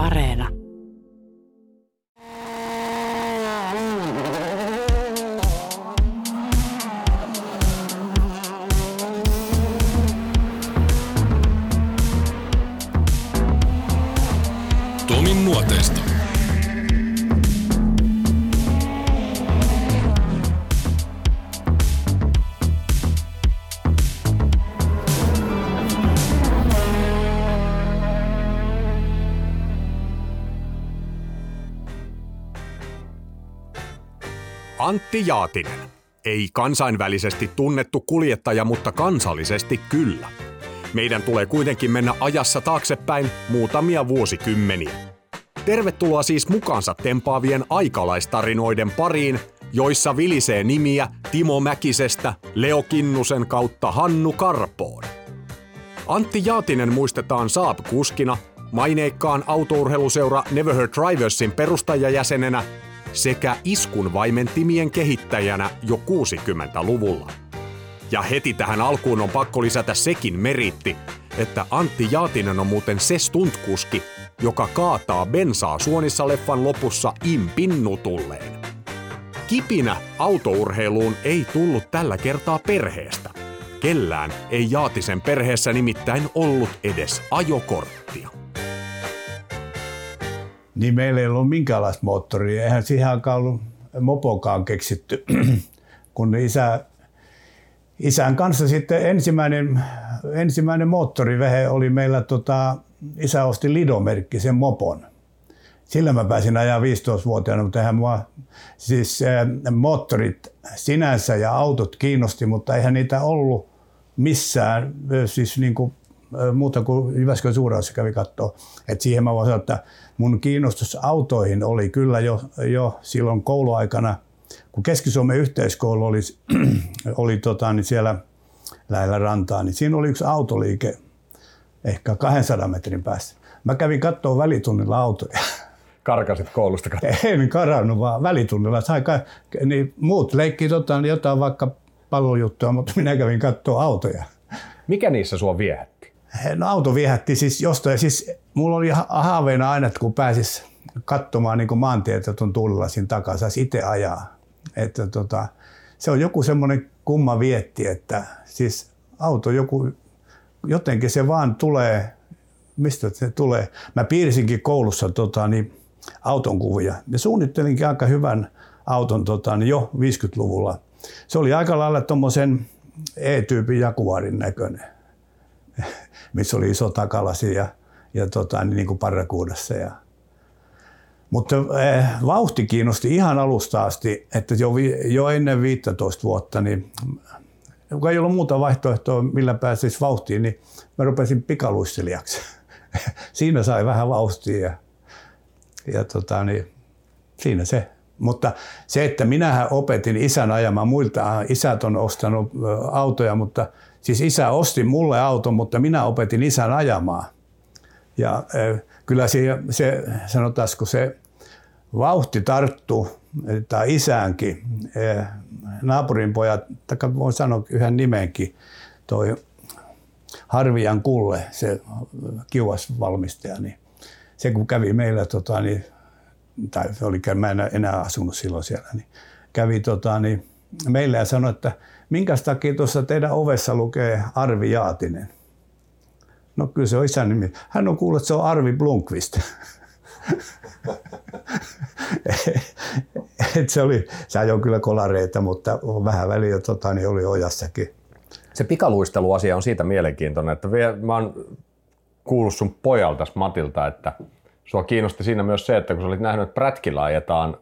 Areena. Antti Jaatinen. Ei kansainvälisesti tunnettu kuljettaja, mutta kansallisesti kyllä. Meidän tulee kuitenkin mennä ajassa taaksepäin muutamia vuosikymmeniä. Tervetuloa siis mukaansa tempaavien aikalaistarinoiden pariin, joissa vilisee nimiä Timo Mäkisestä Leo Kinnusen kautta Hannu Karpoon. Antti Jaatinen muistetaan Saab-kuskina, maineikkaan autourheiluseura Never Heard Driversin perustajajäsenenä sekä iskun vaimentimien kehittäjänä jo 60-luvulla. Ja heti tähän alkuun on pakko lisätä sekin meritti, että Antti Jaatinen on muuten se stuntkuski, joka kaataa bensaa suonissa leffan lopussa impin nutulleen. Kipinä autourheiluun ei tullut tällä kertaa perheestä. Kellään ei Jaatisen perheessä nimittäin ollut edes ajokorttia. Niin meillä ei ollut minkäänlaista moottoria. Eihän siihen aikaan ollut mopokaan keksitty, kun isä, isän kanssa sitten ensimmäinen, ensimmäinen moottorivehe oli meillä, tota, isä osti Lido-merkkisen mopon. Sillä mä pääsin ajaa 15-vuotiaana, mutta eihän mua, siis äh, moottorit sinänsä ja autot kiinnosti, mutta eihän niitä ollut missään, siis niin kuin muuta kuin Jyväskylän suurassa kävi katsoa. Et siihen mä voin sanoa, että mun kiinnostus autoihin oli kyllä jo, jo silloin kouluaikana, kun Keski-Suomen yhteiskoulu oli, oli tota, niin siellä lähellä rantaa, niin siinä oli yksi autoliike ehkä 200 metrin päässä. Mä kävin katsoa välitunnilla autoja. Karkasit koulusta? En karannut, vaan välitunnilla. Sai ka- niin muut leikki tota, jotain vaikka pallojuttua, mutta minä kävin katsoa autoja. Mikä niissä sua viehätti? No auto viehätti siis jostain. Siis mulla oli haaveena aina, että kun pääsis katsomaan niin maantietä tuon tuulilla siinä takaa, saisi itse ajaa. Että tota, se on joku semmoinen kumma vietti, että siis auto joku, jotenkin se vaan tulee, mistä se tulee. Mä piirsinkin koulussa tota, niin, auton kuvia ja suunnittelinkin aika hyvän auton tota, niin jo 50-luvulla. Se oli aika lailla tuommoisen E-tyypin Jaguarin näköinen, missä oli iso takalasi ja, ja tota, niin, kuin parrakuudessa. Ja. Mutta eh, vauhti kiinnosti ihan alusta asti, että jo, jo ennen 15 vuotta, niin kun ei ollut muuta vaihtoehtoa, millä pääsisi vauhtiin, niin mä rupesin pikaluistelijaksi. Siinä sai vähän vauhtia ja, ja tota, niin, siinä se. Mutta se, että minähän opetin isän ajamaan muilta, isät on ostanut autoja, mutta siis isä osti mulle auton, mutta minä opetin isän ajamaan. Ja kyllä se, se sanotaanko se vauhti tarttu, tai isäänkin, naapurin pojat, tai voin sanoa yhden nimenkin, toi Harvian Kulle, se kiuas valmistaja, niin se kun kävi meillä tota, niin tai oli, mä en enää asunut silloin siellä, niin kävi tota, niin meille ja sanoi, että minkä takia tuossa teidän ovessa lukee Arvi Jaatinen? No kyllä se on isän nimi. Hän on kuullut, että se on Arvi Blunkvist. Et se oli, se ajoi kyllä kolareita, mutta vähän väliä tota, niin oli ojassakin. Se pikaluisteluasia on siitä mielenkiintoinen, että mä oon kuullut sun pojalta Matilta, että sua kiinnosti siinä myös se, että kun sä olit nähnyt, että prätkillä ajetaan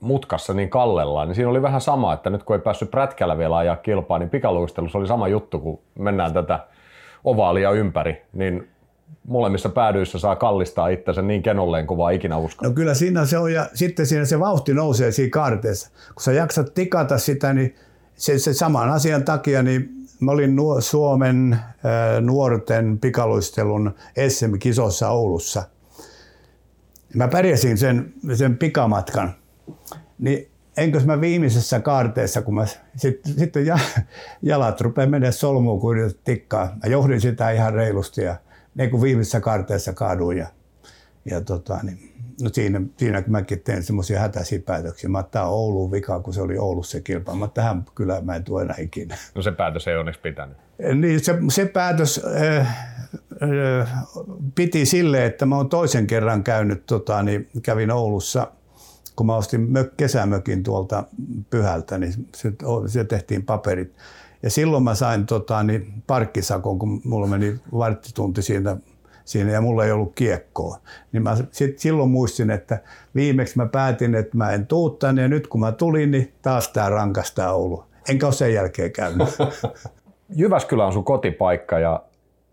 mutkassa niin kallellaan, niin siinä oli vähän sama, että nyt kun ei päässyt prätkällä vielä ajaa kilpaa, niin pikaluistelussa oli sama juttu, kun mennään tätä ovaalia ympäri, niin molemmissa päädyissä saa kallistaa itsensä niin kenolleen kuin vaan ikinä uskoo. No kyllä siinä se on ja sitten siinä se vauhti nousee siinä kaarteessa. Kun sä jaksat tikata sitä, niin se, se saman asian takia, niin mä olin nuo, Suomen äh, nuorten pikaluistelun SM-kisossa Oulussa – Mä pärjäsin sen, sen pikamatkan, niin enkös mä viimeisessä kaarteessa, kun mä sitten sit jalat rupeaa menemään solmuun, kun tikkaa. Mä johdin sitä ihan reilusti ja ne kun viimeisessä kaarteessa kaaduin ja, ja tota, niin, no siinä, siinä mäkin tein semmoisia hätäisiä päätöksiä. Mä tämä Oulun vika, kun se oli Oulussa se kilpa. Mä tähän kyllä mä en tule enää ikinä. No se päätös ei onneksi pitänyt. Niin se, se päätös äh, äh, piti sille, että mä oon toisen kerran käynyt, tota, niin kävin Oulussa, kun mä ostin mök, kesämökin tuolta Pyhältä, niin se, se tehtiin paperit. Ja silloin mä sain tota, niin parkkisakon, kun mulla meni varttitunti siinä, siinä ja mulla ei ollut kiekkoa. Niin mä sit silloin muistin, että viimeksi mä päätin, että mä en tuu tänne ja nyt kun mä tulin, niin taas tää rankasta Oulu. Enkä ole sen jälkeen käynyt. Jyväskylä on sun kotipaikka ja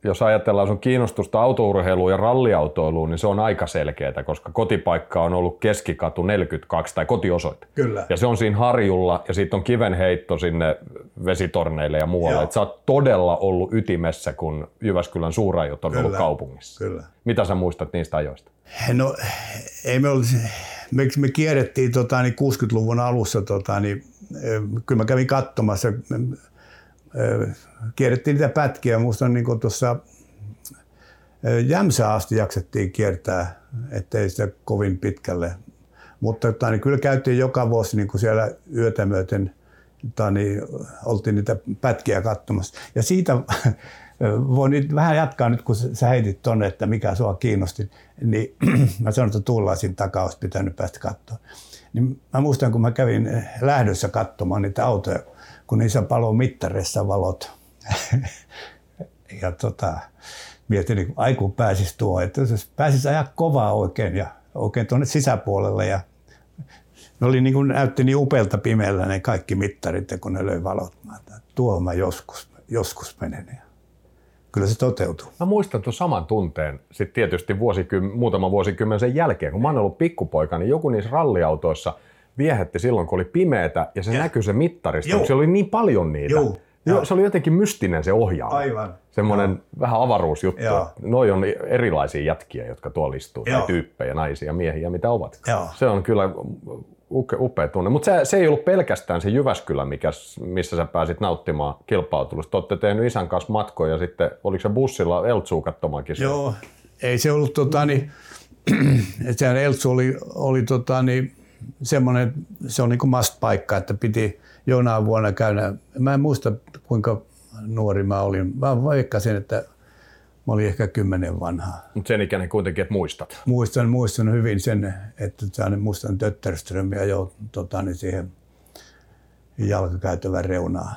jos ajatellaan sun kiinnostusta autourheiluun ja ralliautoiluun, niin se on aika selkeää, koska kotipaikka on ollut Keskikatu 42 tai kotiosoite. Kyllä. Ja se on siinä harjulla ja siitä on kivenheitto sinne vesitorneille ja muualle. Et sä oot todella ollut ytimessä, kun Jyväskylän suurajot on Kyllä. ollut kaupungissa. Kyllä. Mitä sä muistat niistä ajoista? No ei me olisi, me, me kierrettiin tota, niin 60-luvun alussa, tota, niin, eh, kyllä mä kävin katsomassa, kierrettiin niitä pätkiä, muistan niin tuossa Jämsä asti jaksettiin kiertää, ettei sitä kovin pitkälle. Mutta tota, niin kyllä käytiin joka vuosi niin siellä yötä myöten, tota, niin, oltiin niitä pätkiä katsomassa. Ja siitä voin nyt vähän jatkaa nyt, kun sä heitit tonne, että mikä sua kiinnosti, niin mä sanoin, että tullaisin takaa, olisi pitänyt päästä katsoa. Niin mä muistan, kun mä kävin lähdössä katsomaan niitä autoja, kun niissä paloo mittareissa valot. ja tota, mietin, niin ai kun pääsis tuo, että jos pääsis ajaa kovaa oikein ja oikein tuonne sisäpuolelle ja ne oli niin kuin, näytti niin upealta pimeällä ne kaikki mittarit, ja kun ne löi valot. Mä tuo mä joskus, joskus menen. Ja kyllä se toteutuu. Mä muistan tuon saman tunteen sitten tietysti vuosikym, muutama vuosikymmen sen jälkeen, kun mä oon ollut pikkupoika, niin joku niissä ralliautoissa viehätti silloin, kun oli pimeätä ja se Ja. näkyi se mittarista. Joo. Se oli niin paljon niitä. Joo. Joo. Se oli jotenkin mystinen se ohjaama. Aivan. Semmoinen vähän avaruusjuttu. Joo. Noi on erilaisia jätkiä, jotka tuolla istuu, tai Joo. tyyppejä, naisia, miehiä, mitä ovat. Joo. Se on kyllä upea tunne. Mutta se, se ei ollut pelkästään se Jyväskylä, mikä, missä sä pääsit nauttimaan kilpailutulosta. Te olette tehnyt isän kanssa matkoja ja sitten oliko se bussilla Eltsuu katsomaan kisoja? Joo, ei se ollut tota, niin, että sehän Eltsu oli, oli tota, niin, semmoinen, se on niin kuin must-paikka, että piti jonain vuonna käydä. Mä en muista kuinka nuori mä olin. Mä veikkasin, että mä olin ehkä kymmenen vanhaa. Mutta sen ikäinen kuitenkin, että muistat. Muistan, muistan hyvin sen, että sehän- muistan Tötterströmiä jo tota, niin siihen jalkakäytävän reunaan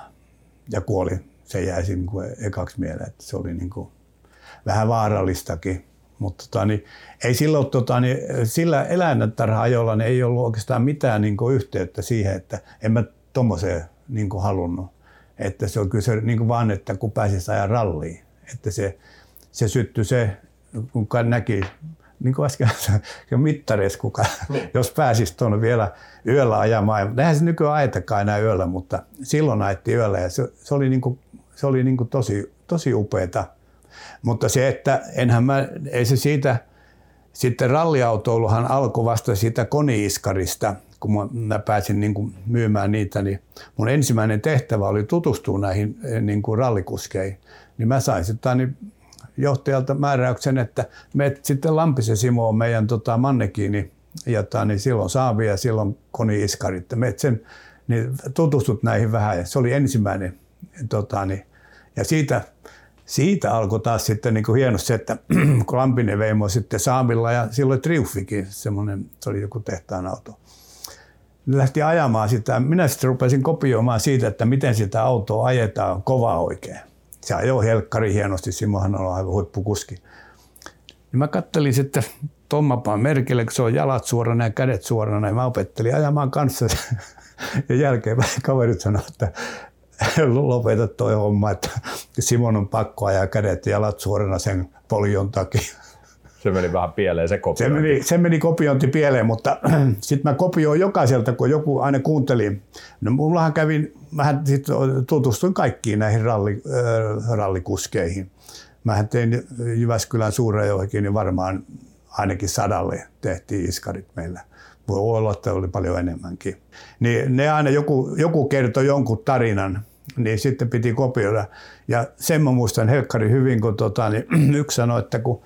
ja kuoli. Se jäi niin kuin ekaksi mieleen, että se oli niin kuin vähän vaarallistakin. Mutta tota, niin, ei silloin, tota, niin, sillä eläintarha-ajolla niin ei ollut oikeastaan mitään niin kuin yhteyttä siihen, että en mä tommoseen niin kuin halunnut. Että se on kyllä se niin kuin vaan, että kun pääsisi ajaa ralliin. Että se, se syttyi se, kun näki, niin kuin äsken se mittareissa, kuka, jos pääsisi tuonne vielä yöllä ajamaan. Eihän se nykyään ajetakaan enää yöllä, mutta silloin ajettiin yöllä ja se, se oli, niin kuin, se oli niin kuin tosi, tosi upeata. Mutta se, että enhän mä, ei se siitä, sitten ralliautoiluhan alkoi vasta siitä koniiskarista, kun mä, pääsin niin kuin myymään niitä, niin mun ensimmäinen tehtävä oli tutustua näihin eh, niin kuin rallikuskeihin. Niin mä sain sitten niin johtajalta määräyksen, että meet sitten Lampisen Simoon meidän tota, mannekiini ja tää, niin silloin Saavi ja silloin koni-iskarit. Meet sen, niin tutustut näihin vähän ja se oli ensimmäinen. Tota, niin, ja siitä, siitä alkoi taas sitten niin kuin hienosti se, että Lampinen mua sitten Saavilla ja silloin Triumfikin, semmoinen, se oli joku tehtaan auto. Lähti ajamaan sitä. Minä sitten rupesin kopioimaan siitä, että miten sitä autoa ajetaan kova oikein. Se ajoi helkkari hienosti, Simohan on aivan huippukuski. Niin mä kattelin sitten Tommapaan merkille, kun se on jalat suorana ja kädet suorana, ja mä opettelin ajamaan kanssa. Ja jälkeen kaverit sanoivat, että lopeta toi homma, että Simon on pakko ajaa kädet ja jalat suorana sen polion takia. Se meni vähän pieleen se Se kopio. meni, se meni kopiointi pieleen, mutta sitten mä kopioin jokaiselta, kun joku aina kuunteli. No mullahan kävin, mähän sit tutustuin kaikkiin näihin ralli, äh, rallikuskeihin. Mähän tein Jyväskylän Suurajoihin, niin varmaan ainakin sadalle tehtiin iskarit meillä. Voi olla, että oli paljon enemmänkin. Niin ne aina joku, joku kertoi jonkun tarinan, niin sitten piti kopioida. Ja sen mä muistan helkkari hyvin, kun tota, niin yksi sanoi, että kun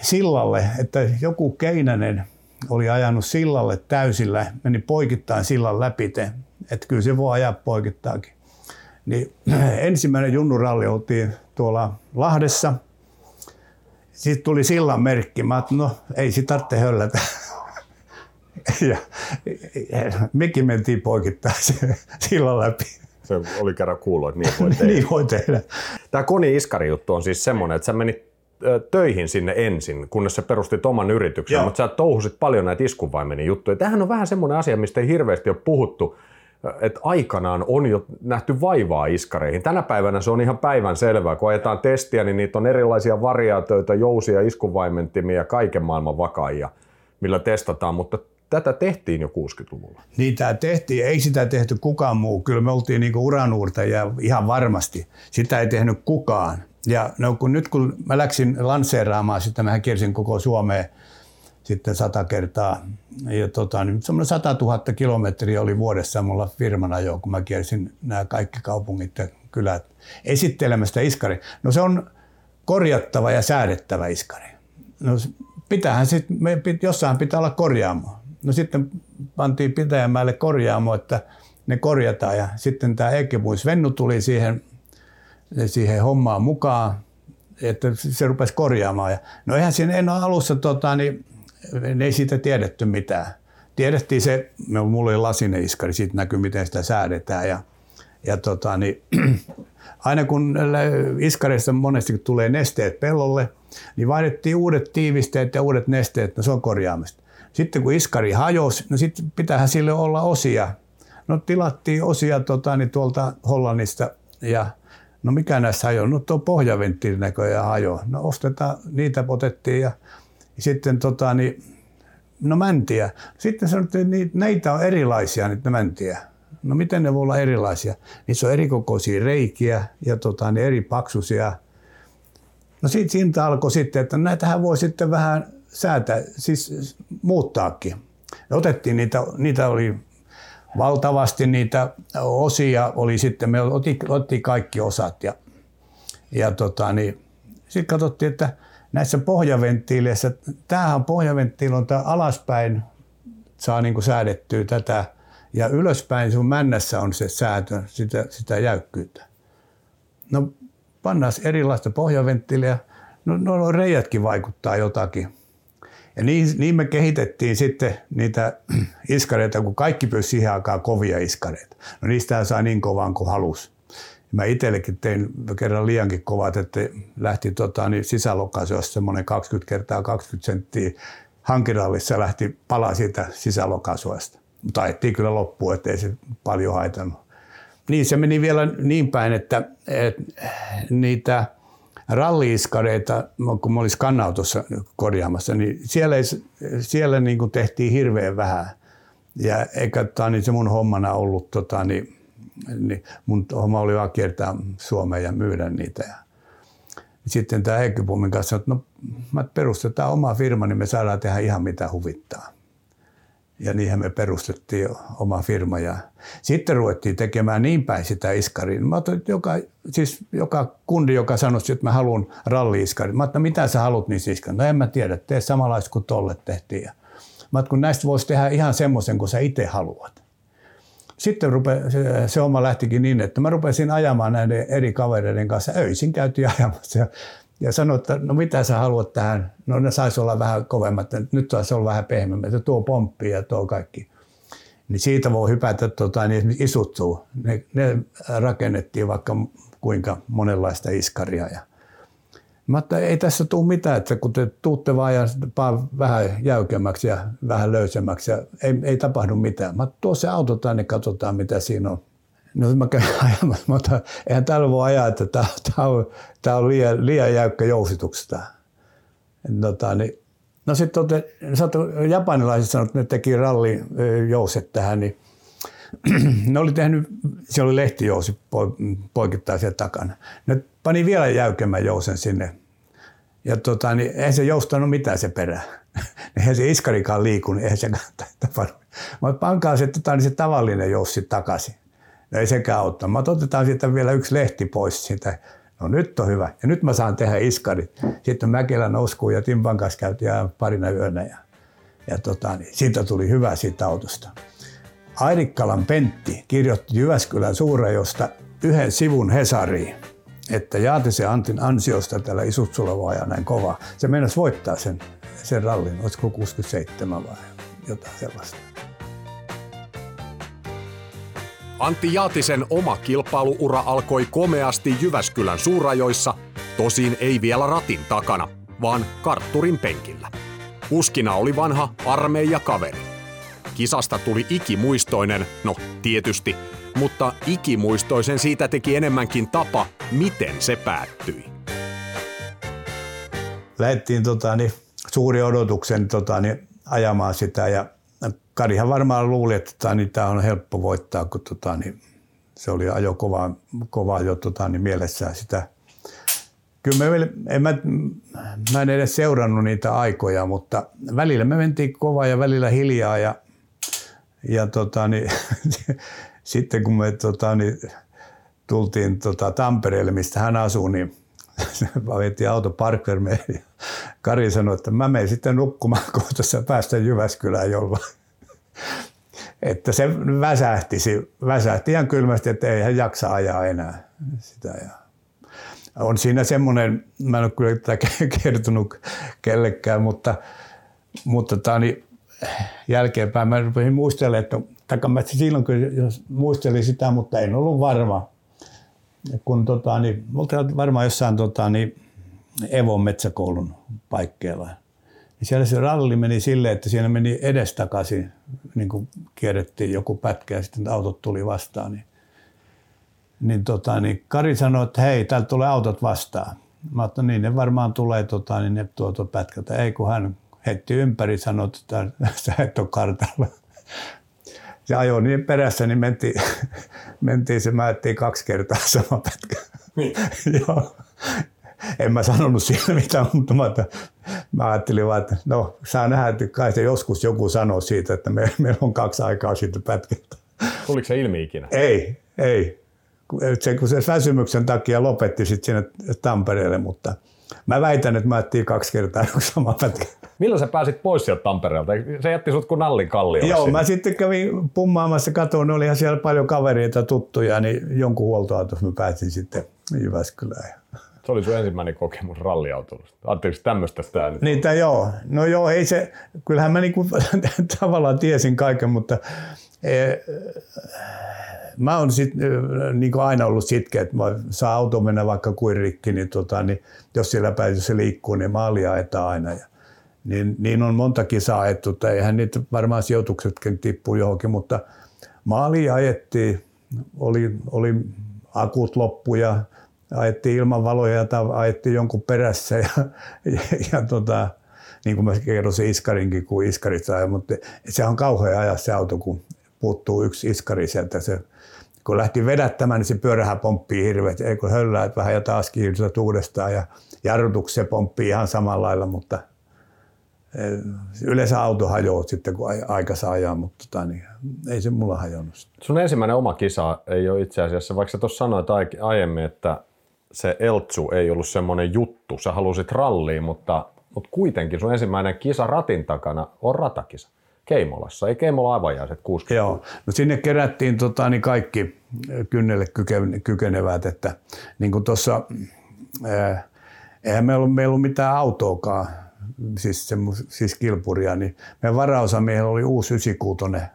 sillalle, että joku Keinänen oli ajanut sillalle täysillä, meni poikittain sillan läpi, että kyllä se voi ajaa poikittaakin. Niin ensimmäinen junnuralli oltiin tuolla Lahdessa. Sitten tuli sillan merkki. Mä että no ei sitä tarvitse höllätä. ja mekin mentiin poikittain sillan läpi. Se oli kerran kuullut, että niin voi tehdä. niin voi tehdä. Tämä Koni Iskari juttu on siis semmoinen, että sä menit töihin sinne ensin, kunnes sä perustit oman yrityksen, Joo. mutta sä touhusit paljon näitä iskunvaimeni juttuja. Tämähän on vähän semmoinen asia, mistä ei hirveästi ole puhuttu, että aikanaan on jo nähty vaivaa iskareihin. Tänä päivänä se on ihan päivän selvää. Kun ajetaan testiä, niin niitä on erilaisia variaatioita, jousia, iskuvaimentimia, kaiken maailman vakaajia, millä testataan, mutta tätä tehtiin jo 60-luvulla. Niitä tehtiin, ei sitä tehty kukaan muu. Kyllä me oltiin niinku uranuurtajia ihan varmasti. Sitä ei tehnyt kukaan. Ja no, kun nyt kun mä läksin lanseeraamaan sitä, mä kiersin koko Suomeen sitten sata kertaa. Ja tota, niin semmoinen 100 000 kilometriä oli vuodessa mulla firmana jo, kun mä kiersin nämä kaikki kaupungit ja kylät esittelemästä iskari. No se on korjattava ja säädettävä iskari. No pitäähän sitten, jossain pitää olla korjaamo. No sitten pantiin Pitäjänmäelle korjaamo, että ne korjataan ja sitten tämä Ekemuis Vennu tuli siihen, siihen hommaan mukaan, että se rupesi korjaamaan. Ja, no eihän siinä en alussa tota, niin ei siitä tiedetty mitään. Tiedettiin se, mulla oli lasinen iskari, siitä näkyy miten sitä säädetään ja, ja tota, niin, aina kun iskareista monesti tulee nesteet pellolle, niin vaihdettiin uudet tiivisteet ja uudet nesteet, no se on korjaamista. Sitten kun iskari hajosi, no sitten pitäähän sille olla osia. No tilattiin osia tota, niin tuolta Hollannista ja no mikä näissä hajoaa? No tuo pohjaventtiilin näköjään hajoaa. No ostetaan, niitä otettiin ja sitten tota, niin, no mäntiä. Sitten sanottiin, että näitä on erilaisia niitä mäntiä. No miten ne voi olla erilaisia? Niissä on erikokoisia reikiä ja tota, niin eri paksuisia. No siitä siitä alkoi sitten, että näitähän voi sitten vähän säätää, siis muuttaakin. Me otettiin niitä, niitä oli valtavasti niitä osia, oli sitten, me otettiin kaikki osat ja, ja tota, niin, sitten katsottiin, että näissä pohjaventtiileissä, tämähän pohjaventtiili on tämä alaspäin, saa niin säädettyä tätä, ja ylöspäin sun männässä on se säätö, sitä, sitä jäykkyyttä. No pannaan erilaista pohjaventtiiliä, no, no reijätkin vaikuttaa jotakin. Ja niin, niin me kehitettiin sitten niitä iskareita, kun kaikki pyysi siihen aikaan kovia iskareita. No niistä saa niin kovaan kuin halus. Mä itsellekin tein kerran liiankin kovat, että lähti tota, niin sisälokaisuudessa semmoinen 20 kertaa 20 senttiä hankirallissa lähti pala siitä sisälokaisuudesta. Mutta ajettiin kyllä loppuun, ettei se paljon haitannut. Niin se meni vielä niin päin, että, että niitä ralliiskareita, kun mä olin skannautossa korjaamassa, niin siellä, siellä niin kuin tehtiin hirveän vähän. Ja eikä tota, niin se mun hommana ollut tota, niin niin mun homma oli vaan kiertää Suomeen ja myydä niitä. Ja sitten tämä Heikkipumin kanssa sanoi, että no mä perustetaan oma firma, niin me saadaan tehdä ihan mitä huvittaa. Ja niinhän me perustettiin oma firma. Ja sitten ruvettiin tekemään niin päin sitä iskaria. Mä otin, joka, siis joka kundi, joka sanoi, että mä haluan ralli-iskarin. Mä otin, mitä sä haluat niissä iskarin? No en mä tiedä, tee samanlaista kuin tolle tehtiin. Ja mä otin, kun näistä voisi tehdä ihan semmoisen kuin sä itse haluat sitten rupe, se, se oma lähtikin niin, että mä rupesin ajamaan näiden eri kavereiden kanssa. Öisin käytiin ajamassa ja, sanoin, että no mitä sä haluat tähän. No ne saisi olla vähän kovemmat, nyt saisi olla vähän pehmeämmät. Ja tuo pomppi ja tuo kaikki. Niin siitä voi hypätä, tota, niin isuttuu. Ne, ne rakennettiin vaikka kuinka monenlaista iskaria. Ja, Mä että ei tässä tule mitään, että kun te tuutte vaan ja vähän jäykemmäksi ja vähän löysemmäksi ja ei, ei tapahdu mitään. Mä tuo se auto tänne, katsotaan mitä siinä on. No mä käyn ajamassa, mutta eihän täällä voi ajaa, että tämä, tämä on, tämä on liian, liian jäykkä jousituksesta. Tota, niin, no sitten japanilaiset sanoivat, että ne teki ralli jouset tähän, niin ne oli tehnyt, siellä oli lehtijousi poikittaa siellä takana. Ne pani vielä jäykemmän jousen sinne. Ja tota, niin eihän se joustanut mitään se perä. eihän se iskarikaan liikunut, eihän se tapannut. Mutta pankaa se, tota, niin se tavallinen joussi takaisin. Ei sekään auttaa. Mutta otetaan siitä vielä yksi lehti pois siitä. no nyt on hyvä. Ja nyt mä saan tehdä iskarit. Sitten Mäkelä nouskuun ja Timpan kanssa käytiin parina yönä. Ja, ja tota, niin siitä tuli hyvä siitä autosta. Airikkalan Pentti kirjoitti Jyväskylän Suurajosta yhden sivun Hesariin, että Jaatisen Antin ansiosta tällä Isutsulla ja näin kova. Se meinasi voittaa sen, sen rallin, olisiko 67 vai jotain sellaista. Antti Jaatisen oma kilpailuura alkoi komeasti Jyväskylän suurajoissa, tosin ei vielä ratin takana, vaan kartturin penkillä. Uskina oli vanha armeijakaveri. Kisasta tuli ikimuistoinen, no tietysti, mutta ikimuistoisen siitä teki enemmänkin tapa, miten se päättyi. Lähettiin tota, niin, suuri odotuksen tota, niin, ajamaan sitä ja Karihan varmaan luuli, että tota, niin, tämä on helppo voittaa, kun tota, niin, se oli ajo kovaa, kovaa jo tota, niin, mielessään sitä. Kyllä me, en mä, mä en edes seurannut niitä aikoja, mutta välillä me mentiin kovaa ja välillä hiljaa ja, ja tota, niin, sitten kun me tota, niin, tultiin tota, Tampereelle, mistä hän asuu, niin vetiin auto Parkvermeen Kari sanoi, että mä menen sitten nukkumaan kohta, päästä Jyväskylään jollain. Että se väsähti, väsähti ihan kylmästi, että ei hän jaksa ajaa enää sitä. Ja on siinä semmoinen, mä en ole kyllä tätä kertonut kellekään, mutta, mutta tämä niin jälkeenpäin mä rupesin muistelemaan, että takamässä silloin kyllä muistelin sitä, mutta en ollut varma. Kun tota, niin, varmaan jossain tota, niin, Evon metsäkoulun paikkeilla niin siellä se ralli meni silleen, että siinä meni edestakaisin, niin kuin kierrettiin joku pätkä ja sitten autot tuli vastaan. Niin, niin, tota, niin Kari sanoi, että hei, täältä tulee autot vastaan. Mä ajattelin, niin ne varmaan tulee tota, niin ne tuota pätkältä. Ei, kun hän heitti ympäri, sanoi, että sä et ole kartalla. Se ajoi niin perässä, niin mentiin, mentiin se määttiin kaksi kertaa sama pätkä. Niin. Joo en mä sanonut siellä mitään, mutta mä, että, mä ajattelin vaan, että no saa nähdä, että kai se joskus joku sanoo siitä, että me, meillä on kaksi aikaa siitä pätkältä. Tuliko se ilmi ikinä? Ei, ei. Se, kun se väsymyksen takia lopetti sitten sinne Tampereelle, mutta mä väitän, että mä ajattelin kaksi kertaa sama pätkä. Milloin sä pääsit pois sieltä Tampereelta? Se jätti sut kuin nallin kalliolle Joo, sinne. mä sitten kävin pummaamassa katoon, olihan siellä paljon kavereita tuttuja, niin jonkun huoltoautossa mä pääsin sitten Jyväskylään. Se oli sun ensimmäinen kokemus ralliautoilusta. Ajatteliko tämmöistä sitä nyt? Niitä joo. No joo, ei se, kyllähän mä niinku, tavallaan tiesin kaiken, mutta e, mä oon sit, e, niinku aina ollut sitkeä, että mä saa auto mennä vaikka kuin rikki, niin, tota, niin jos siellä päin se liikkuu, niin maalia ajetaan aina. Ja, niin, niin, on monta kisaa ajettu, tai eihän niitä varmaan sijoituksetkin tippuu johonkin, mutta maalia ajettiin, oli, oli akut loppu ja ajettiin ilman valoja tai ajettiin jonkun perässä ja, ja, ja tota, niin kuin mä kerroin iskarinkin, kun iskarit sai, mutta se on kauhean ajaa se auto, kun puuttuu yksi iskari sieltä. Se, kun lähti vedättämään, niin se pyörähän pomppii hirveät, ei kun höllää, että vähän ja taas kiinnostaa uudestaan ja jarrutuksia pomppii ihan samalla lailla, mutta eh, yleensä auto hajoaa sitten, kun aika saa ajaa, mutta tota, niin, ei se mulla hajonnut. Sun ensimmäinen oma kisa ei ole itse asiassa, vaikka sä tuossa sanoit aiemmin, että se Eltsu ei ollut semmoinen juttu. Sä halusit ralliin, mutta, mutta kuitenkin sun ensimmäinen kisa ratin takana on ratakisa. Keimolassa, ei Keimola avajaiset 60 Joo, no sinne kerättiin tota, niin kaikki kynnelle kykenevät, että niin kuin tuossa, eihän meillä ollut, meillä ollut mitään autoakaan, siis, semmo, siis kilpuria, niin meidän varaosamiehellä oli uusi 96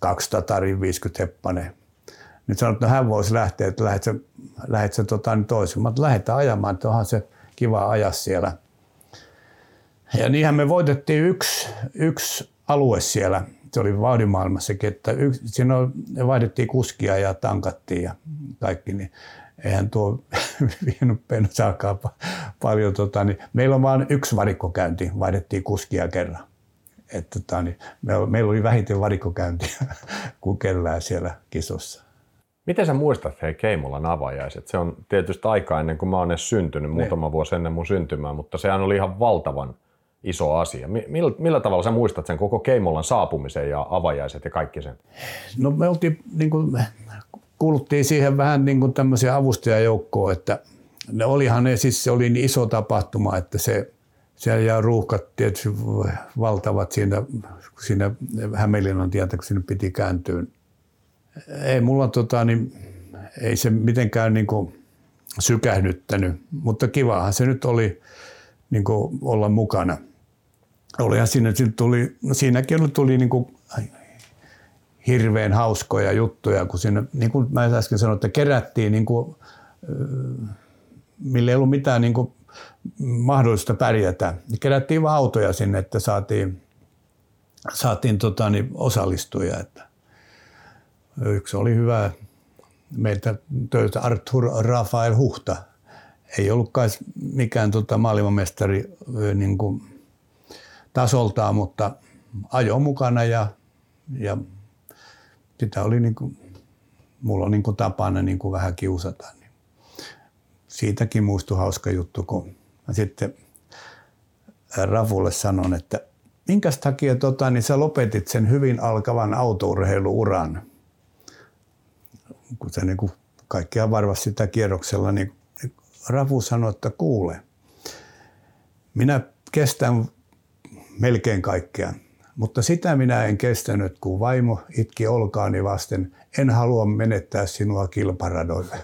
200 50 heppanen nyt sanoi, että no hän voisi lähteä, että lähdet sä, lähdet sä tota, niin toisin. Mä lähdetään ajamaan, että onhan se kiva ajaa siellä. Ja niinhän me voitettiin yksi, yksi alue siellä. Se oli vauhdimaailmassakin, että yksi, siinä vaihdettiin kuskia ja tankattiin ja kaikki. Niin eihän tuo vienyt pensaakaan paljon. Tota, niin meillä on vain yksi varikkokäynti, vaihdettiin kuskia kerran. Että, tota, niin meillä oli vähiten varikkokäyntiä kuin kellään siellä kisossa. Miten sä muistat hei Keimolan avajaiset? Se on tietysti aika ennen kuin mä oon edes syntynyt, niin. muutama vuosi ennen mun syntymää, mutta sehän oli ihan valtavan iso asia. Millä, millä tavalla sä muistat sen koko Keimolan saapumisen ja avajaiset ja kaikki sen? No me oltiin, niin kuin, kuuluttiin siihen vähän niin kuin tämmöisiä avustajajoukkoon, että, ne olihan ne, siis se oli niin iso tapahtuma, että se, siellä jää ruuhkat tietysti valtavat siinä, siinä Hämeenlinnan tietä, kun sinne piti kääntyä. Ei mulla tota, niin, ei se mitenkään niin kuin sykähdyttänyt, mutta kivahan se nyt oli niin kuin olla mukana. Olihan siinä, tuli, no siinäkin tuli niin kuin hirveän hauskoja juttuja, kun siinä, niin kuin mä äsken sanoin, että kerättiin, niin kuin, millä ei ollut mitään niin kuin, mahdollista pärjätä. Kerättiin vaan autoja sinne, että saatiin, saatiin tota, niin osallistuja. Että yksi oli hyvä meiltä töitä Arthur Rafael Huhta. Ei ollutkaan mikään tota, maailmanmestari niin kuin, tasoltaan, mutta ajo mukana ja, ja sitä oli niin kuin, mulla on niin kuin tapana niin kuin vähän kiusata. Niin siitäkin muistui hauska juttu, kun mä sitten Rafulle sanon, että minkä takia tota, niin sä lopetit sen hyvin alkavan autourheiluuran, sä niin kuin kaikkea varvasi sitä kierroksella, niin Rafu sanoi, että kuule, minä kestän melkein kaikkea. Mutta sitä minä en kestänyt, kun vaimo itki olkaani vasten. En halua menettää sinua kilparadoille.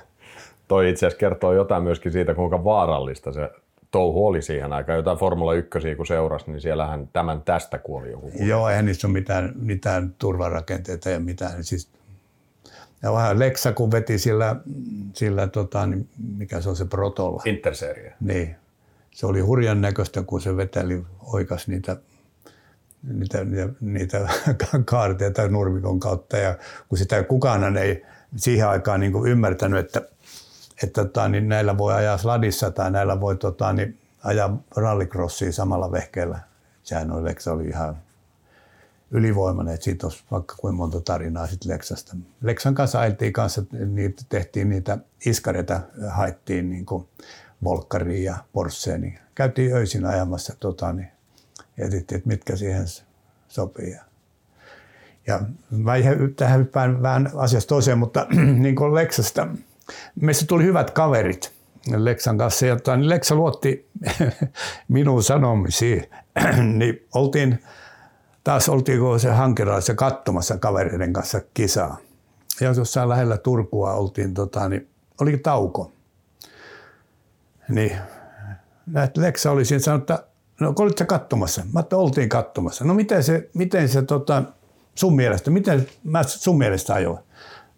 Toi itse asiassa kertoo jotain myöskin siitä, kuinka vaarallista se touhu oli siihen aikaan. Jotain Formula 1, kun seurasi, niin siellähän tämän tästä kuoli joku. Kuoli. Joo, eihän niissä ole mitään, mitään turvarakenteita ja mitään. Siis, ja vähän Lexa, kun veti sillä, sillä tota, niin mikä se on se Protolla. Interserie. Niin. Se oli hurjan näköistä, kun se veteli oikas niitä niitä, niitä, niitä kaarteita nurmikon kautta. Ja kun sitä kukaan ei siihen aikaan niin kuin ymmärtänyt, että, että tota, niin näillä voi ajaa sladissa tai näillä voi tota, niin ajaa rallycrossia samalla vehkeellä. Sehän oli, Lexa oli ihan ylivoimainen, että siitä olisi vaikka kuinka monta tarinaa sitten Lexasta. Lexan kanssa ajeltiin kanssa, niitä, tehtiin niitä iskareita, haettiin niin kuin Volkkariin ja Porscheen, niin käytiin öisin ajamassa tota, niin etsittiin, että mitkä siihen sopii. Ja mä tähän hyppään vähän asiasta toiseen, mutta niin kuin Lexasta, meistä tuli hyvät kaverit Lexan kanssa, jotta niin Lexa luotti minun sanomisiin. niin oltiin, taas oltiin se hankeraissa katsomassa kavereiden kanssa kisaa. Ja jossain lähellä Turkua oltiin, tota, niin oli tauko. Niin Lexa oli siinä sanonut, että No olit sä katsomassa? Mä että oltiin katsomassa. No miten se, miten se tota, sun mielestä, miten mä sun mielestä ajoin?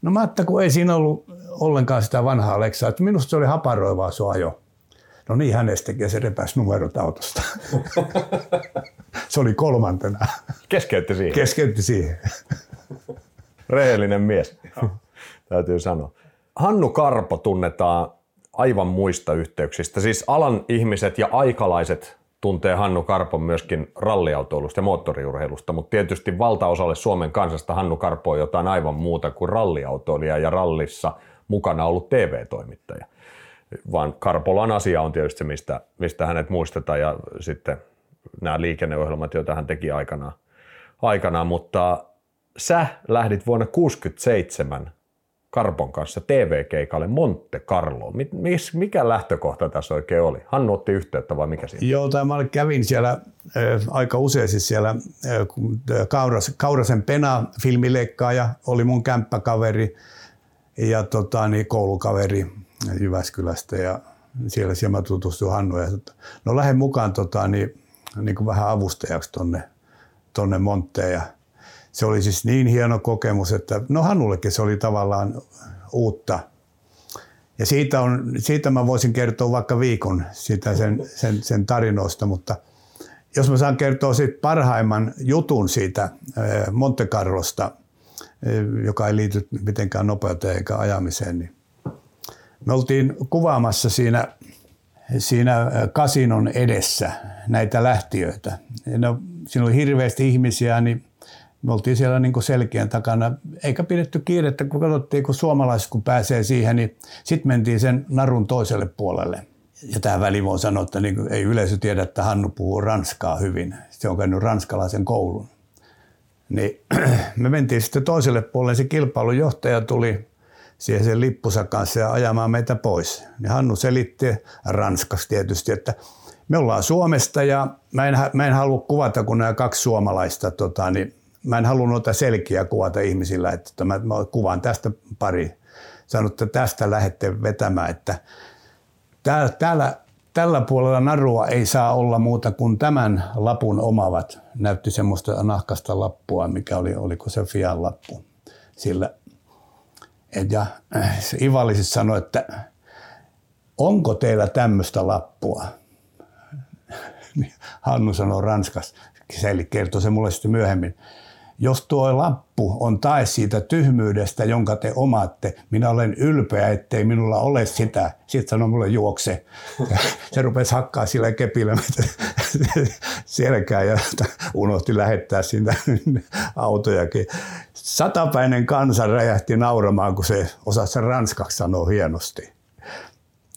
No mä että kun ei siinä ollut ollenkaan sitä vanhaa Leksaa, että minusta se oli haparoivaa sun ajo. No niin hänestäkin ja se repäsi numerot autosta. se oli kolmantena. Keskeytti siihen. Keskeytti siihen. Rehellinen mies, täytyy sanoa. Hannu Karpo tunnetaan aivan muista yhteyksistä. Siis alan ihmiset ja aikalaiset tuntee Hannu Karpon myöskin ralliautoilusta ja moottoriurheilusta, mutta tietysti valtaosalle Suomen kansasta Hannu Karpo on jotain aivan muuta kuin ralliautoilija ja rallissa mukana ollut TV-toimittaja. Vaan Karpolan asia on tietysti se, mistä, mistä hänet muistetaan ja sitten nämä liikenneohjelmat, joita hän teki aikanaan. aikanaan. Mutta sä lähdit vuonna 1967 Karpon kanssa TV-keikalle Monte Carlo. Mikä lähtökohta tässä oikein oli? Hannu otti yhteyttä vai mikä siinä? Joo, tai mä kävin siellä äh, aika usein siis siellä äh, Kauras, Kaurasen Pena filmilekkaa oli mun kämppäkaveri ja tota, niin, koulukaveri Jyväskylästä ja siellä, siellä mä tutustuin Hannu ja no lähden mukaan tota, niin, niin kuin vähän avustajaksi tonne, tonne Montteen ja se oli siis niin hieno kokemus, että no Hannullekin se oli tavallaan uutta. Ja siitä, on, siitä mä voisin kertoa vaikka viikon sitä sen, sen, sen tarinoista, mutta jos mä saan kertoa siitä parhaimman jutun siitä Monte Carlosta, joka ei liity mitenkään nopeuteen eikä ajamiseen, niin me oltiin kuvaamassa siinä, siinä kasinon edessä näitä lähtiöitä. no, siinä oli hirveästi ihmisiä, niin me oltiin siellä niin kuin selkeän takana, eikä pidetty kiirettä, kun katsottiin, kun suomalaiset kun pääsee siihen, niin sitten mentiin sen narun toiselle puolelle. Ja tämä väli voi sanoa, että niin ei yleisö tiedä, että Hannu puhuu ranskaa hyvin. Se on käynyt ranskalaisen koulun. Niin me mentiin sitten toiselle puolelle, se kilpailujohtaja tuli siihen sen lippusa kanssa ja ajamaan meitä pois. Ja Hannu selitti ranskaksi tietysti, että me ollaan Suomesta ja mä en, mä en halua kuvata, kun nämä kaksi suomalaista, tota, niin mä en halua noita selkiä kuvata ihmisillä, että mä, mä kuvaan tästä pari. Sanot, että tästä lähdette vetämään, että täällä, täällä, tällä puolella narua ei saa olla muuta kuin tämän lapun omavat. Näytti semmoista nahkasta lappua, mikä oli, oliko se Fian lappu. Sillä, et ja se Ivalliset sanoi, että onko teillä tämmöistä lappua? Hannu sanoi Ranskassa, se kertoi se mulle sitten myöhemmin. Jos tuo lappu on tae siitä tyhmyydestä, jonka te omaatte, minä olen ylpeä, ettei minulla ole sitä. Sitten sanoi mulle juokse. Se rupesi hakkaa sillä kepillä selkää ja unohti lähettää siitä autojakin. Satapäinen kansa räjähti nauramaan, kun se osasi ranskaksi sanoa hienosti.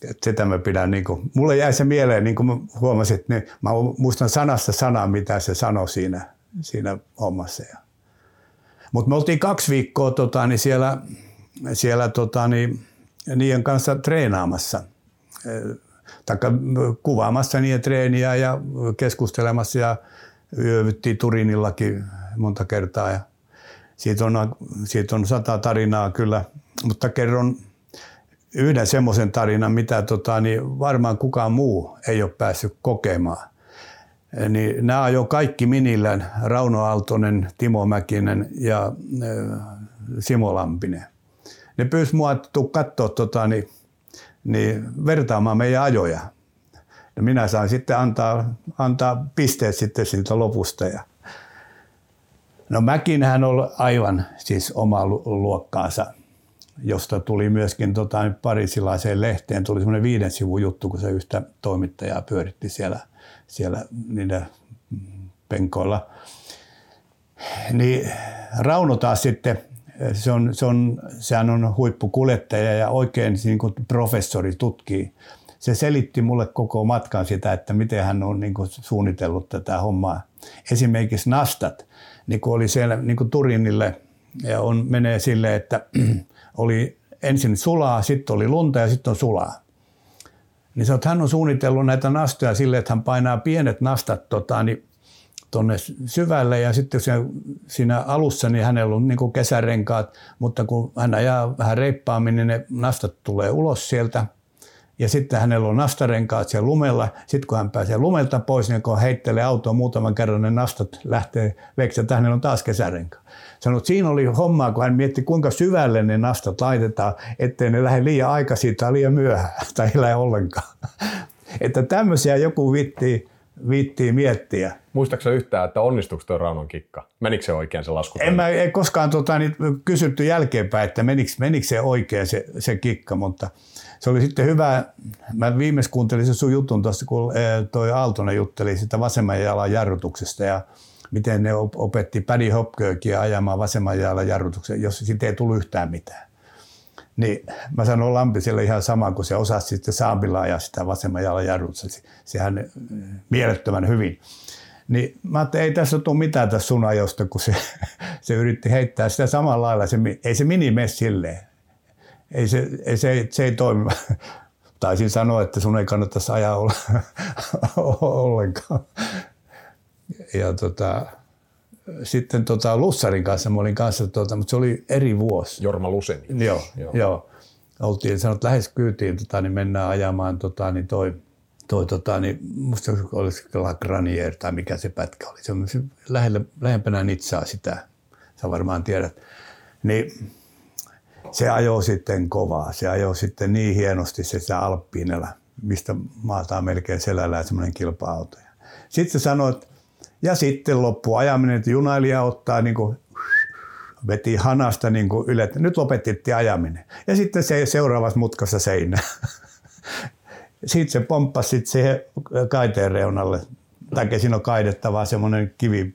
Et sitä mä pidän, niin kuin, mulle jäi se mieleen, niin kuin huomasit, niin mä muistan sanasta sanaa, mitä se sanoi siinä, siinä hommassa. Mutta me oltiin kaksi viikkoa tota, niin siellä, siellä tota, niin, niiden kanssa treenaamassa, tai kuvaamassa niiden treeniä ja keskustelemassa ja yövyttiin Turinillakin monta kertaa. Ja siitä, on, siitä on sata tarinaa kyllä, mutta kerron yhden semmoisen tarinan, mitä tota, niin varmaan kukaan muu ei ole päässyt kokemaan. Niin nämä jo kaikki minillään, Rauno Aaltonen, Timo Mäkinen ja äh, Simo Lampinen. Ne pyysi mua katsoa tota, niin, niin vertaamaan meidän ajoja. Ja minä sain sitten antaa, antaa pisteet sitten siitä lopusta. Ja no Mäkinhän oli aivan siis oma luokkaansa josta tuli myöskin tota, parisilaiseen lehteen, tuli semmoinen viiden sivun juttu, kun se yhtä toimittajaa pyöritti siellä, siellä niiden penkoilla. Niin Rauno taas sitten, se on, se on, sehän on huippukuljettaja ja oikein niin kuin professori tutkii. Se selitti mulle koko matkan sitä, että miten hän on niin kuin suunnitellut tätä hommaa. Esimerkiksi Nastat, niin kuin oli siellä niin kuin Turinille, ja on, menee silleen, että oli ensin sulaa, sitten oli lunta ja sitten on sulaa. Niin se, että hän on suunnitellut näitä nastoja silleen, että hän painaa pienet nastat tota, niin tuonne syvälle ja sitten siinä, siinä alussa niin hänellä on niin kesärenkaat, mutta kun hän ajaa vähän reippaammin, niin ne nastat tulee ulos sieltä ja sitten hänellä on nastarenkaat siellä lumella. Sitten kun hän pääsee lumelta pois, niin kun heittelee autoa muutaman kerran, ne nastat lähtee veksi, että hänellä on taas kesärenkaat. Sanoit, että siinä oli hommaa, kun hän mietti, kuinka syvälle ne nastat laitetaan, ettei ne lähde liian aikaisin tai liian myöhään tai ei lähde ollenkaan. Että tämmöisiä joku viittii, viittii miettiä. Muistaaksä yhtään, että onnistuiko tuo Raunon kikka? Menikö se oikein se lasku? En mä ei koskaan tota, niin, kysytty jälkeenpäin, että menikö, menikö se oikein se, se kikka, mutta se oli sitten hyvä. Mä viimeis kuuntelin se sun jutun tuossa, kun eh, toi Aaltonen jutteli sitä vasemman jalan jarrutuksesta ja miten ne opetti Paddy Hopkirkia ajamaan vasemman jalan jarrutuksen, jos siitä ei tullut yhtään mitään. Niin mä sanoin Lampiselle ihan sama, kun se osasi sitten saambilla ajaa sitä vasemman jalan jarrutusta. Sehän eh, mielettömän hyvin. Niin mä ajattelin, ei tässä tule mitään tässä sun ajosta, kun se, se yritti heittää sitä samalla lailla. Se, ei se mini mene silleen. Ei se, ei, se, se ei toimi. Taisin sanoa, että sun ei kannattaisi ajaa ollenkaan ja tota, sitten tota Lussarin kanssa, mä olin kanssa, tota, mutta se oli eri vuosi. Jorma Luseni. Joo, joo. joo. Oltiin että lähes kyytiin, tota, niin mennään ajamaan tota, niin toi, toi tota, niin musta olisi Granier tai mikä se pätkä oli. Se on lähellä, lähempänä Nitsaa sitä, sä varmaan tiedät. Niin se ajoi sitten kovaa. Se ajoi sitten niin hienosti se, se Alppiinella, mistä maataan melkein selällään semmoinen kilpa-auto. Sitten se sanoi, että ja sitten loppu ajaminen, että junailija ottaa niin kuin, veti hanasta niin kuin yle, nyt lopetettiin ajaminen. Ja sitten se seuraavassa mutkassa seinä. Sitten se pomppasi sitten siihen kaiteen reunalle. Tai siinä on kaidettavaa semmoinen kivi,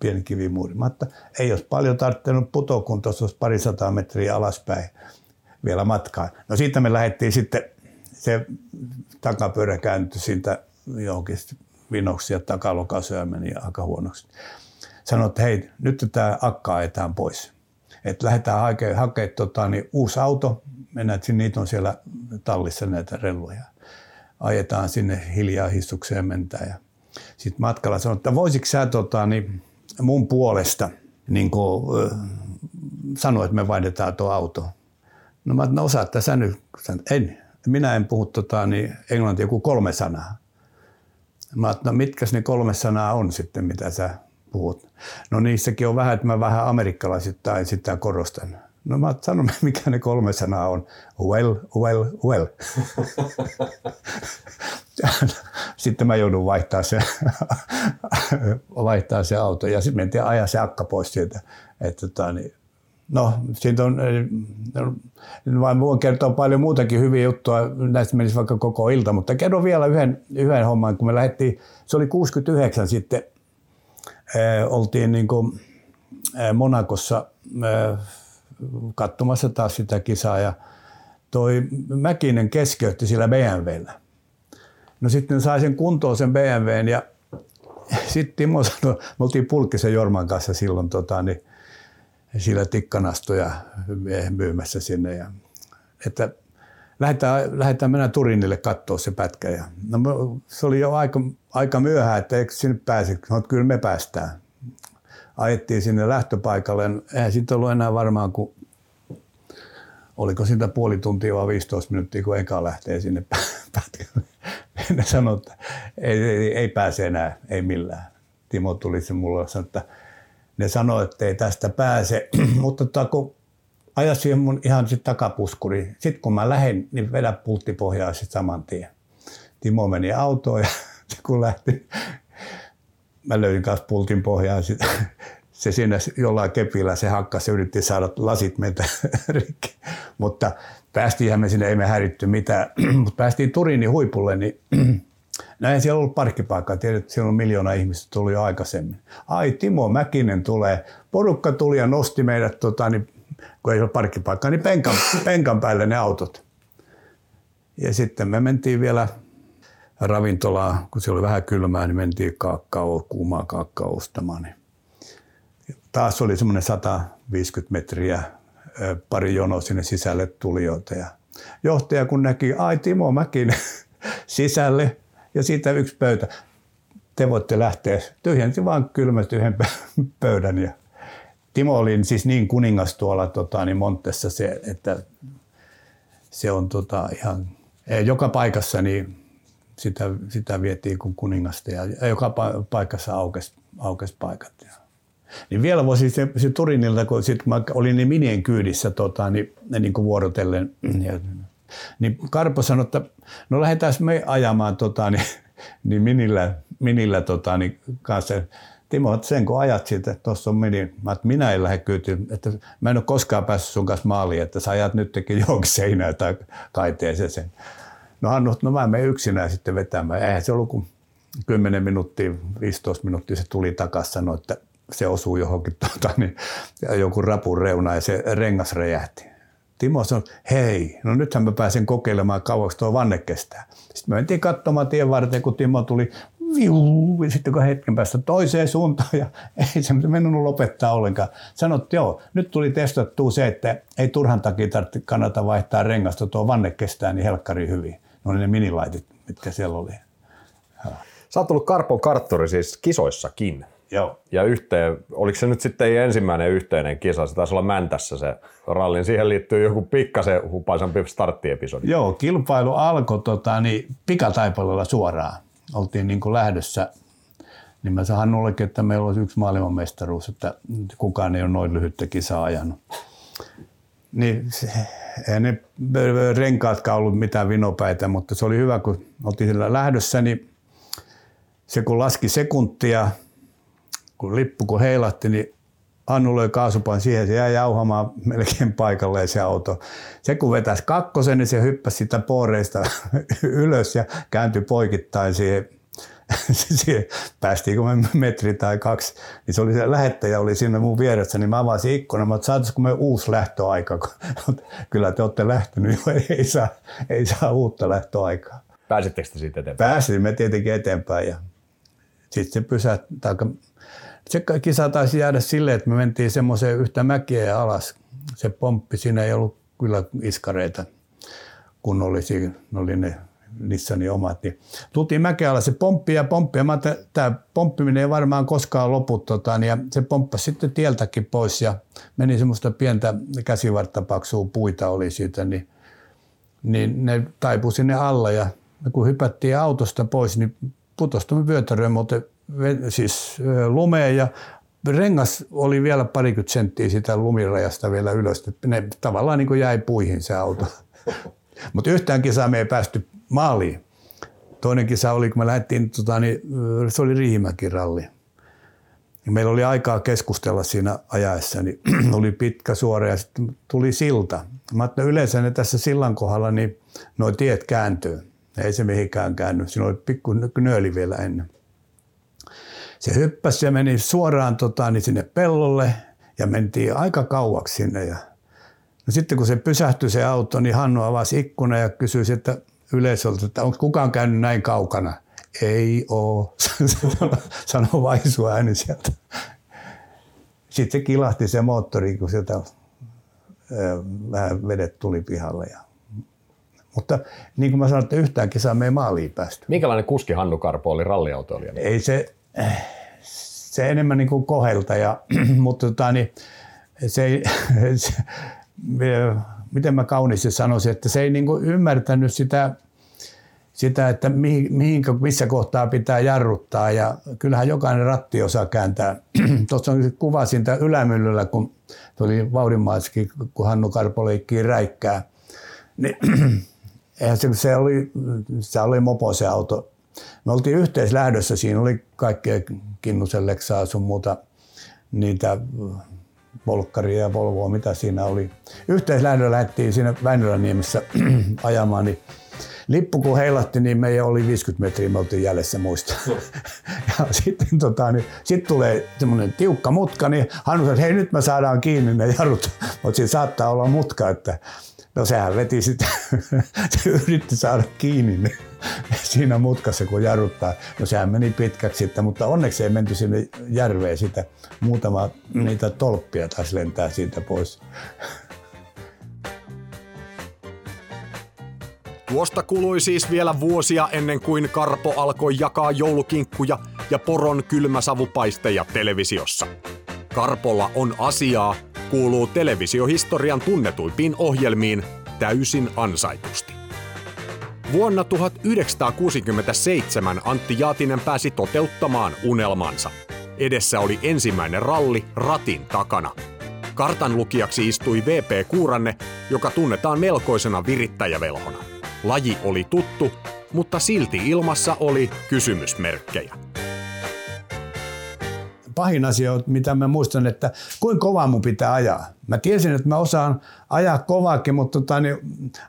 pieni kivimuuri. Mä että ei olisi paljon tarvittanut putoa, kun tuossa olisi pari sataa metriä alaspäin vielä matkaa. No siitä me lähdettiin sitten, se takapyörä kääntyi siitä johonkin vinoksi ja takalokasoja meni aika huonoksi. Sanoin, että hei, nyt tämä akka ajetaan pois. että lähdetään hakemaan hake, tota, niin uusi auto, mennään, että niitä on siellä tallissa näitä relloja. Ajetaan sinne hiljaa hissukseen mentään ja sitten matkalla sanoin, että voisitko sä tota, niin mun puolesta niin kuin, äh, sanoa, että me vaihdetaan tuo auto. No mä no osaatte sä nyt? En. Minä en puhu tota, niin englantia kuin kolme sanaa. Mä no mitkä ne kolme sanaa on sitten, mitä sä puhut? No niissäkin on vähän, että mä vähän amerikkalaisittain sitä korostan. No mä sanon, mikä ne kolme sanaa on. Well, well, well. sitten mä joudun vaihtaa se, vaihtaa se auto ja sitten mentiin ajaa se akka pois sieltä. Että, tota, niin, no, siitä on, vain voin kertoa paljon muutakin hyviä juttuja, näistä menisi vaikka koko ilta, mutta kerron vielä yhden, yhden homman, kun me lähdettiin, se oli 69 sitten, äh, oltiin niin kuin, äh, Monakossa äh, katsomassa taas sitä kisaa ja toi Mäkinen keskeytti sillä BMWllä. No sitten sai sen kuntoon sen BMWn ja sitten Timo sanoi, me oltiin Pulkkisen Jorman kanssa silloin tota, niin, sillä tikkanastoja myymässä sinne. Ja, että lähdetään, lähdetään mennä Turinille katsoa se pätkä. Ja, no, se oli jo aika, aika myöhään, että eikö sinne pääse. No, kyllä me päästään. Ajettiin sinne lähtöpaikalle. Eihän siitä ollut enää varmaan kuin oliko sitä puoli tuntia vai 15 minuuttia, kun eka lähtee sinne pätkälle. Ne sanoi, että ei, ei, ei, pääse enää, ei millään. Timo tuli se mulle ja sanoi, että ne sanoi, että ei tästä pääse, mutta tota, kun aja siihen mun ihan sit takapuskuri. Sitten kun mä lähdin, niin vedä pulttipohjaa sitten saman tien. Timo meni autoon ja kun lähti, mä löin kanssa pultin pohjaa. Sit, se siinä jollain kepillä se hakkasi, se yritti saada lasit meitä rikki. Mutta päästiinhän me sinne, ei me häiritty mitään. Mutta päästiin Turinin huipulle, niin näin siellä ollut parkkipaikkaa. Tiedät, siellä on miljoona ihmistä tullut jo aikaisemmin. Ai, Timo Mäkinen tulee. Porukka tuli ja nosti meidät, tota, niin, kun ei ole parkkipaikkaa, niin penkan, penkan päälle ne autot. Ja sitten me mentiin vielä ravintolaan, kun se oli vähän kylmää, niin mentiin kaakao, kuumaa kaakao ostamaan. Niin taas oli semmoinen 150 metriä pari jonoa sinne sisälle tulijoita. Ja johtaja kun näki, ai Timo Mäkin sisälle ja siitä yksi pöytä. Te voitte lähteä. Tyhjensi vaan kylmästi yhden pöydän. Ja Timo oli siis niin kuningas tuolla tota, niin Montessa, se, että se on tota, ihan joka paikassa niin sitä, sitä vietiin kuin kuningasta ja joka paikassa aukesi aukes paikat. Ja niin vielä voisi se, se Turinilta, kun sit mä olin niin minien kyydissä tota, niin, niin kuin vuorotellen, ja, niin Karpo sanoi, että no lähdetään me ajamaan tota, niin, niin minillä, minillä tota, niin kanssa. Timo, että sen kun ajat siitä, tuossa on mini, mä, että minä en lähde kyytiin, että mä en ole koskaan päässyt sun kanssa maaliin, että sä ajat nytkin johonkin seinään tai kaiteeseen sen. No Hannu, no mä menen yksinään sitten vetämään. Eihän se ollut kuin 10 minuuttia, 15 minuuttia se tuli takaisin sanoi, että se osuu johonkin tuota, niin, joku rapun reuna ja se rengas räjähti. Timo sanoi, hei, no nythän mä pääsen kokeilemaan kauaksi tuo vanne kestää. Sitten me mentiin katsomaan tien varten, kun Timo tuli viu, sitten kun hetken päästä toiseen suuntaan ja ei se mennyt lopettaa ollenkaan. Sanot, joo, nyt tuli testattua se, että ei turhan takia tarvitse kannata vaihtaa rengasta, tuo vanne kestää niin helkkari hyvin. No ne minilaitit, mitkä siellä oli. Sä oot tullut Karpon karttori siis kisoissakin. Joo. Ja yhteen, oliko se nyt sitten ensimmäinen yhteinen kisa? Se taisi olla Mäntässä se rallin. Siihen liittyy joku pikkasen hupaisempi starttiepisodi. Joo, kilpailu alkoi tota, niin pikataipaleella suoraan. Oltiin niin kuin lähdössä. Niin mä sanon nullekin, että meillä olisi yksi maailmanmestaruus, että kukaan ei ole noin lyhyttä kisaa ajanut. Niin, ei ne renkaatkaan ollut mitään vinopäitä, mutta se oli hyvä, kun oltiin siellä lähdössä, niin se kun laski sekuntia – kun lippu kun heilatti, niin Annu löi kaasupain siihen, se jäi jauhamaan melkein paikalleen se auto. Se kun vetäisi kakkosen, niin se hyppäsi sitä pooreista ylös ja kääntyi poikittain siihen, siihen päästiinkö me metri tai kaksi, niin se oli se lähettäjä oli siinä mun vieressä, niin mä avasin ikkunan, mutta saataisiko me uusi lähtöaika, kyllä te olette lähtenyt, ei saa, ei saa uutta lähtöaikaa. Pääsittekö te siitä eteenpäin? Pääsimme tietenkin eteenpäin ja sitten se pysähtyi, Se kisa taisi jäädä silleen, että me mentiin semmoiseen yhtä mäkeä alas. Se pomppi, siinä ei ollut kyllä iskareita, kun oli, siinä, oli ne Nissanin omat. Niin tultiin mäkeä alas, se pomppi ja pomppi. Ja mä tämä pomppiminen ei varmaan koskaan lopu. Tota, niin ja se pomppasi sitten tieltäkin pois ja meni semmoista pientä käsivarttapaksua puita oli siitä, niin, niin ne taipui sinne alla ja kun hypättiin autosta pois, niin putostumme vyötäröön, mutta siis lumeen ja rengas oli vielä parikymmentä senttiä sitä lumirajasta vielä ylös. Ne tavallaan niin kuin jäi puihin se auto. Mutta yhtään kisaa me ei päästy maaliin. Toinen kisa oli, kun me lähdettiin, tota, niin, se oli Riihimäki ralli. Meillä oli aikaa keskustella siinä ajaessa, niin oli pitkä suora ja sitten tuli silta. Mä yleensä ne tässä sillan kohdalla, niin nuo tiet kääntyy. Ei se mihinkään käänny. Siinä oli pikku nööli vielä ennen. Se hyppäsi ja meni suoraan tota, niin sinne pellolle ja mentiin aika kauaksi sinne. Ja no sitten kun se pysähtyi se auto, niin Hannu avasi ikkuna ja kysyi että yleisöltä, että onko kukaan käynyt näin kaukana. Ei oo, sanoi vaisu ääni sieltä. Sitten se kilahti se moottori, kun sieltä vähän vedet tuli pihalle. Ja mutta niin kuin mä sanoin, että yhtään kisaa me ei maaliin päästy. Minkälainen kuski Hannu Karpo oli ralliautoilija? Ei se, se enemmän niin kuin kohelta, ja, mutta tota, niin, se se, miten mä kauniisti sanoisin, että se ei niin kuin ymmärtänyt sitä, sitä, että mihin, mihin, missä kohtaa pitää jarruttaa ja kyllähän jokainen ratti osaa kääntää. Tuossa on kuva siitä ylämyllyllä, kun tuli Vaudimaiskin, kun Hannu Karpo leikkii räikkää. Niin, eihän se, se, oli, se oli mopo se auto. Me oltiin yhteislähdössä, siinä oli kaikkea Kinnusen Lexaa sun muuta niitä Volkkaria ja Volvoa, mitä siinä oli. Yhteislähdöllä lähdettiin siinä Väinöläniemessä ajamaan, niin lippu kun heilatti, niin meidän oli 50 metriä, me oltiin jäljessä muista. ja sitten tota, niin, sit tulee semmoinen tiukka mutka, niin Hannu sanoi, hei nyt me saadaan kiinni ne jarrut, mutta siinä saattaa olla mutka, että No sehän veti sitä, se yritti saada kiinni ne, siinä mutkassa, kun jarruttaa. No sehän meni pitkäksi sitten, mutta onneksi ei menty sinne järveen sitä. Muutama niitä tolppia taas lentää siitä pois. Tuosta kului siis vielä vuosia ennen kuin Karpo alkoi jakaa joulukinkkuja ja poron kylmäsavupaisteja televisiossa. Karpolla on asiaa, kuuluu televisiohistorian tunnetuimpiin ohjelmiin täysin ansaitusti. Vuonna 1967 Antti Jaatinen pääsi toteuttamaan unelmansa. Edessä oli ensimmäinen ralli ratin takana. Kartan lukijaksi istui VP Kuuranne, joka tunnetaan melkoisena virittäjävelhona. Laji oli tuttu, mutta silti ilmassa oli kysymysmerkkejä pahin asia, mitä mä muistan, että kuinka kovaa mun pitää ajaa. Mä tiesin, että mä osaan ajaa kovaakin, mutta tota, niin,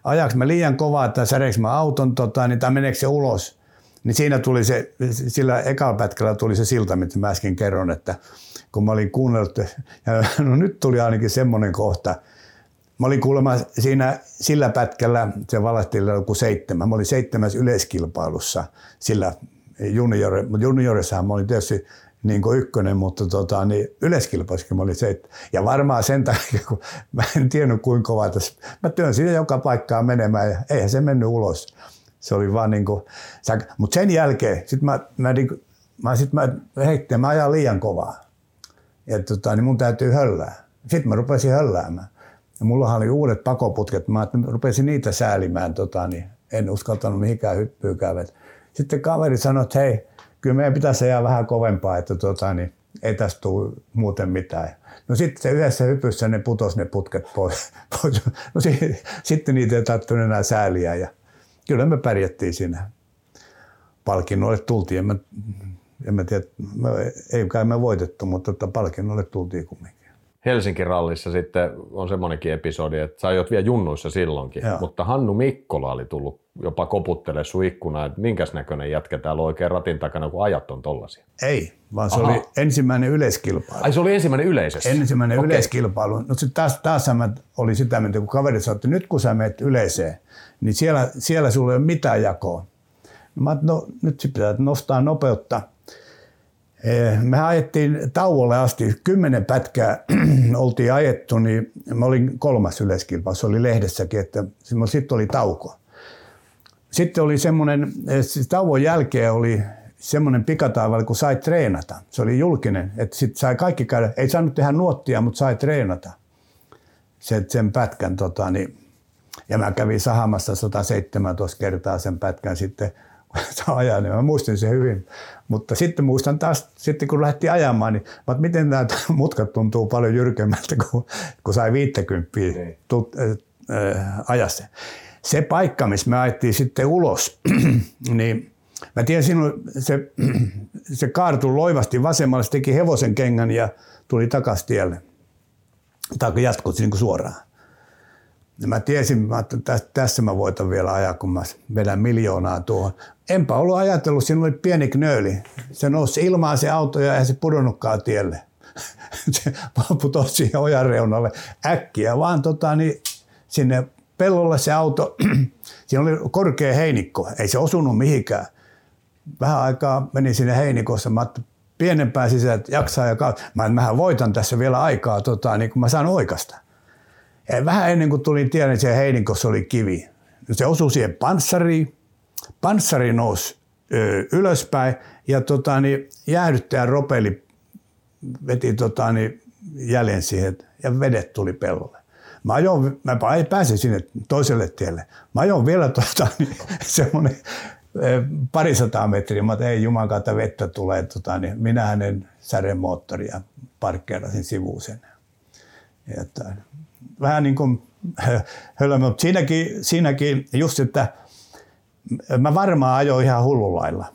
ajaanko mä liian kovaa, että säreekö mä auton, tota, niin, tai meneekö se ulos. Niin siinä tuli se, sillä ekalla pätkällä tuli se silta, mitä mä äsken kerron, että kun mä olin kuunnellut, ja no nyt tuli ainakin semmoinen kohta, Mä olin kuulemma siinä sillä pätkällä, se valasti joku seitsemän. Mä olin seitsemäs yleiskilpailussa sillä junior, juniorissahan mä olin tietysti niin kuin ykkönen, mutta tota, niin yleiskilpaissakin mä olin se. Ja varmaan sen takia, kun mä en tiennyt kuinka kovaa tässä. Mä työnsin joka paikkaan menemään ja eihän se mennyt ulos. Se oli vaan niin kuin, mutta sen jälkeen sit mä, mä, niin mä, sit mä heittin, mä ajan liian kovaa. Ja tota, niin mun täytyy höllää. Sitten mä rupesin hölläämään. Ja mullahan oli uudet pakoputket, mä rupesin niitä säälimään, tota, niin en uskaltanut mihinkään hyppyykään. Sitten kaveri sanoi, että hei, kyllä meidän pitäisi ajaa vähän kovempaa, että tota, niin ei tästä tule muuten mitään. No sitten se yhdessä hypyssä ne putos ne putket pois. No sitten niitä ei tarttunut enää sääliä ja kyllä me pärjättiin siinä. Palkinnolle tultiin, en mä, en mä tiedä, ei kai me voitettu, mutta tota, palkinnolle tultiin kumminkin. Helsinki-rallissa sitten on semmoinenkin episodi, että sä oot vielä junnuissa silloinkin, Joo. mutta Hannu Mikkola oli tullut jopa koputtele sun ikkuna, että minkäs näköinen jätkä täällä oikein ratin takana, kun ajat on tollasia. Ei, vaan se Aha. oli ensimmäinen yleiskilpailu. Ai se oli ensimmäinen yleisessä? Ensimmäinen okay. yleiskilpailu. No sitten taas, taas mä oli sitä mieltä, kun kaverit sanoi, että nyt kun sä menet yleiseen, niin siellä, siellä sulla ei ole mitään jakoa. No, mä, no nyt pitää nostaa nopeutta. Eh, me ajettiin tauolle asti, kymmenen pätkää oltiin ajettu, niin mä olin kolmas yleiskilpaus, se oli lehdessäkin, että sitten oli tauko. Sitten oli semmoinen, eh, siis tauon jälkeen oli semmoinen pikataivaali, kun sai treenata. Se oli julkinen, että sitten sai kaikki käydä, ei saanut tehdä nuottia, mutta sai treenata sen, sen pätkän. Tota, niin, ja mä kävin sahamassa 117 kertaa sen pätkän sitten ajan, niin mä muistin sen hyvin. Mutta sitten muistan taas, sitten kun lähti ajamaan, niin että miten nämä mutkat tuntuu paljon jyrkemmältä, kun, kun sai 50 niin. tut, äh, ajassa. Se paikka, missä me ajettiin sitten ulos, niin mä tiedän, se, se kaartui loivasti vasemmalle, se teki hevosen kengän ja tuli takas tielle. Tai jatkoi niin suoraan. Ja mä tiesin, että tässä mä voitan vielä ajaa, kun mä vedän miljoonaa tuohon. Enpä ollut ajatellut, siinä oli pieni knööli. Se nousi ilmaan se auto ja ei se pudonnutkaan tielle. se putosi siihen ojan reunalle äkkiä, vaan tota, niin sinne pellolle se auto, siinä oli korkea heinikko, ei se osunut mihinkään. Vähän aikaa meni sinne heinikossa, mä pienempään sisään, että jaksaa ja kautta. Mä, mähän voitan tässä vielä aikaa, tota, niin kun mä saan oikasta. Ja vähän ennen kuin tulin tielle, niin se heinikossa oli kivi. Se osui siihen panssariin, panssari nousi ylöspäin ja tota, niin jäähdyttäjä ropeli veti tota, niin, jäljen siihen ja vedet tuli pellolle. Mä ajoin, mä pääsin sinne toiselle tielle. Mä ajoin vielä tota, niin, semmoinen parisataa metriä. Mä ei juman kautta vettä tulee. Tota, niin minä hänen säremoottoria parkkeerasin sivuun sen. Vähän niin kuin hölmö, mutta siinäkin, siinäkin just, että mä varmaan ajoin ihan hullulailla.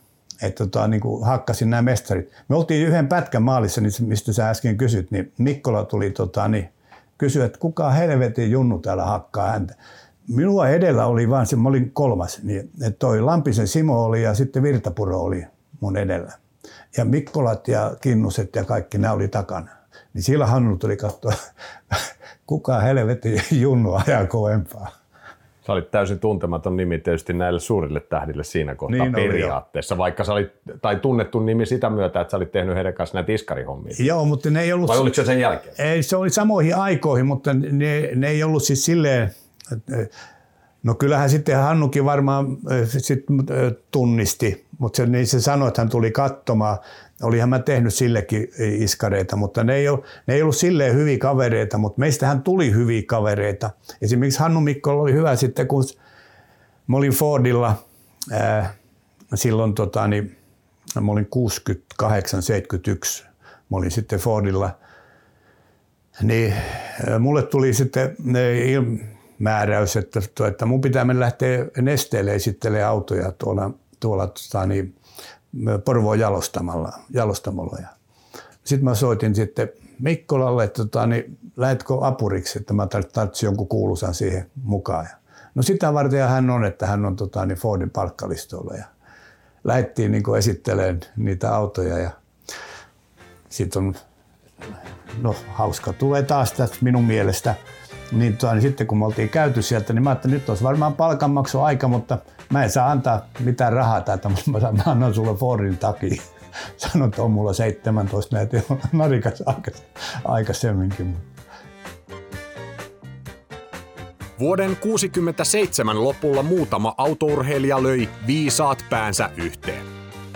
Että tota, niin kuin hakkasin nämä mestarit. Me oltiin yhden pätkän maalissa, niin mistä sä äsken kysyt, niin Mikkola tuli tota, niin, kysyä, että kuka helvetin junnu täällä hakkaa häntä. Minua edellä oli vain se, mä olin kolmas, niin että toi Lampisen Simo oli ja sitten Virtapuro oli mun edellä. Ja Mikkolat ja Kinnuset ja kaikki nämä oli takana. Niin sillä Hannu tuli katsoa, kuka helvetin junnu ajaa kovempaa. Sä olit täysin tuntematon nimi tietysti näille suurille tähdille siinä kohtaa niin periaatteessa, oli, vaikka sä olit, tai tunnettu nimi sitä myötä, että sä olit tehnyt heidän kanssa näitä iskarihommia. Joo, mutta ne ei ollut... Vai oliko se sen jälkeen? Ei, se oli samoihin aikoihin, mutta ne, ne ei ollut siis silleen, No kyllähän sitten Hannukin varmaan sit tunnisti, mutta se, niin se sanoi, että hän tuli katsomaan. Olihan mä tehnyt sillekin iskareita, mutta ne ei, ole, ne ei ollut silleen hyviä kavereita, mutta meistähän tuli hyviä kavereita. Esimerkiksi Hannu Mikko oli hyvä sitten, kun mä olin Fordilla ää, silloin, tota, niin, mä olin 68-71, mä olin sitten Fordilla, niin mulle tuli sitten määräys, että, että mun pitää mennä lähteä nesteelle esittelemään autoja tuolla, tuolla tota, niin, Porvoon jalostamalla, jalostamalla. Sitten mä soitin sitten Mikkolalle, että tota, niin, lähetkö apuriksi, että mä tarvitsin jonkun kuuluisan siihen mukaan. No sitä varten hän on, että hän on tota, niin Fordin palkkalistoilla. Ja lähdettiin niin esittelemään niitä autoja ja sitten on no, hauska tulee taas tästä minun mielestä – niin, tuo, niin sitten kun me oltiin käyty sieltä, niin mä ajattelin, että nyt olisi varmaan palkanmaksu aika, mutta mä en saa antaa mitään rahaa täältä, mutta mä annan sulle Fordin takia. Sanoin, että on mulla 17 näitä jo narikas aikaisemminkin. Vuoden 67 lopulla muutama autourheilija löi viisaat päänsä yhteen.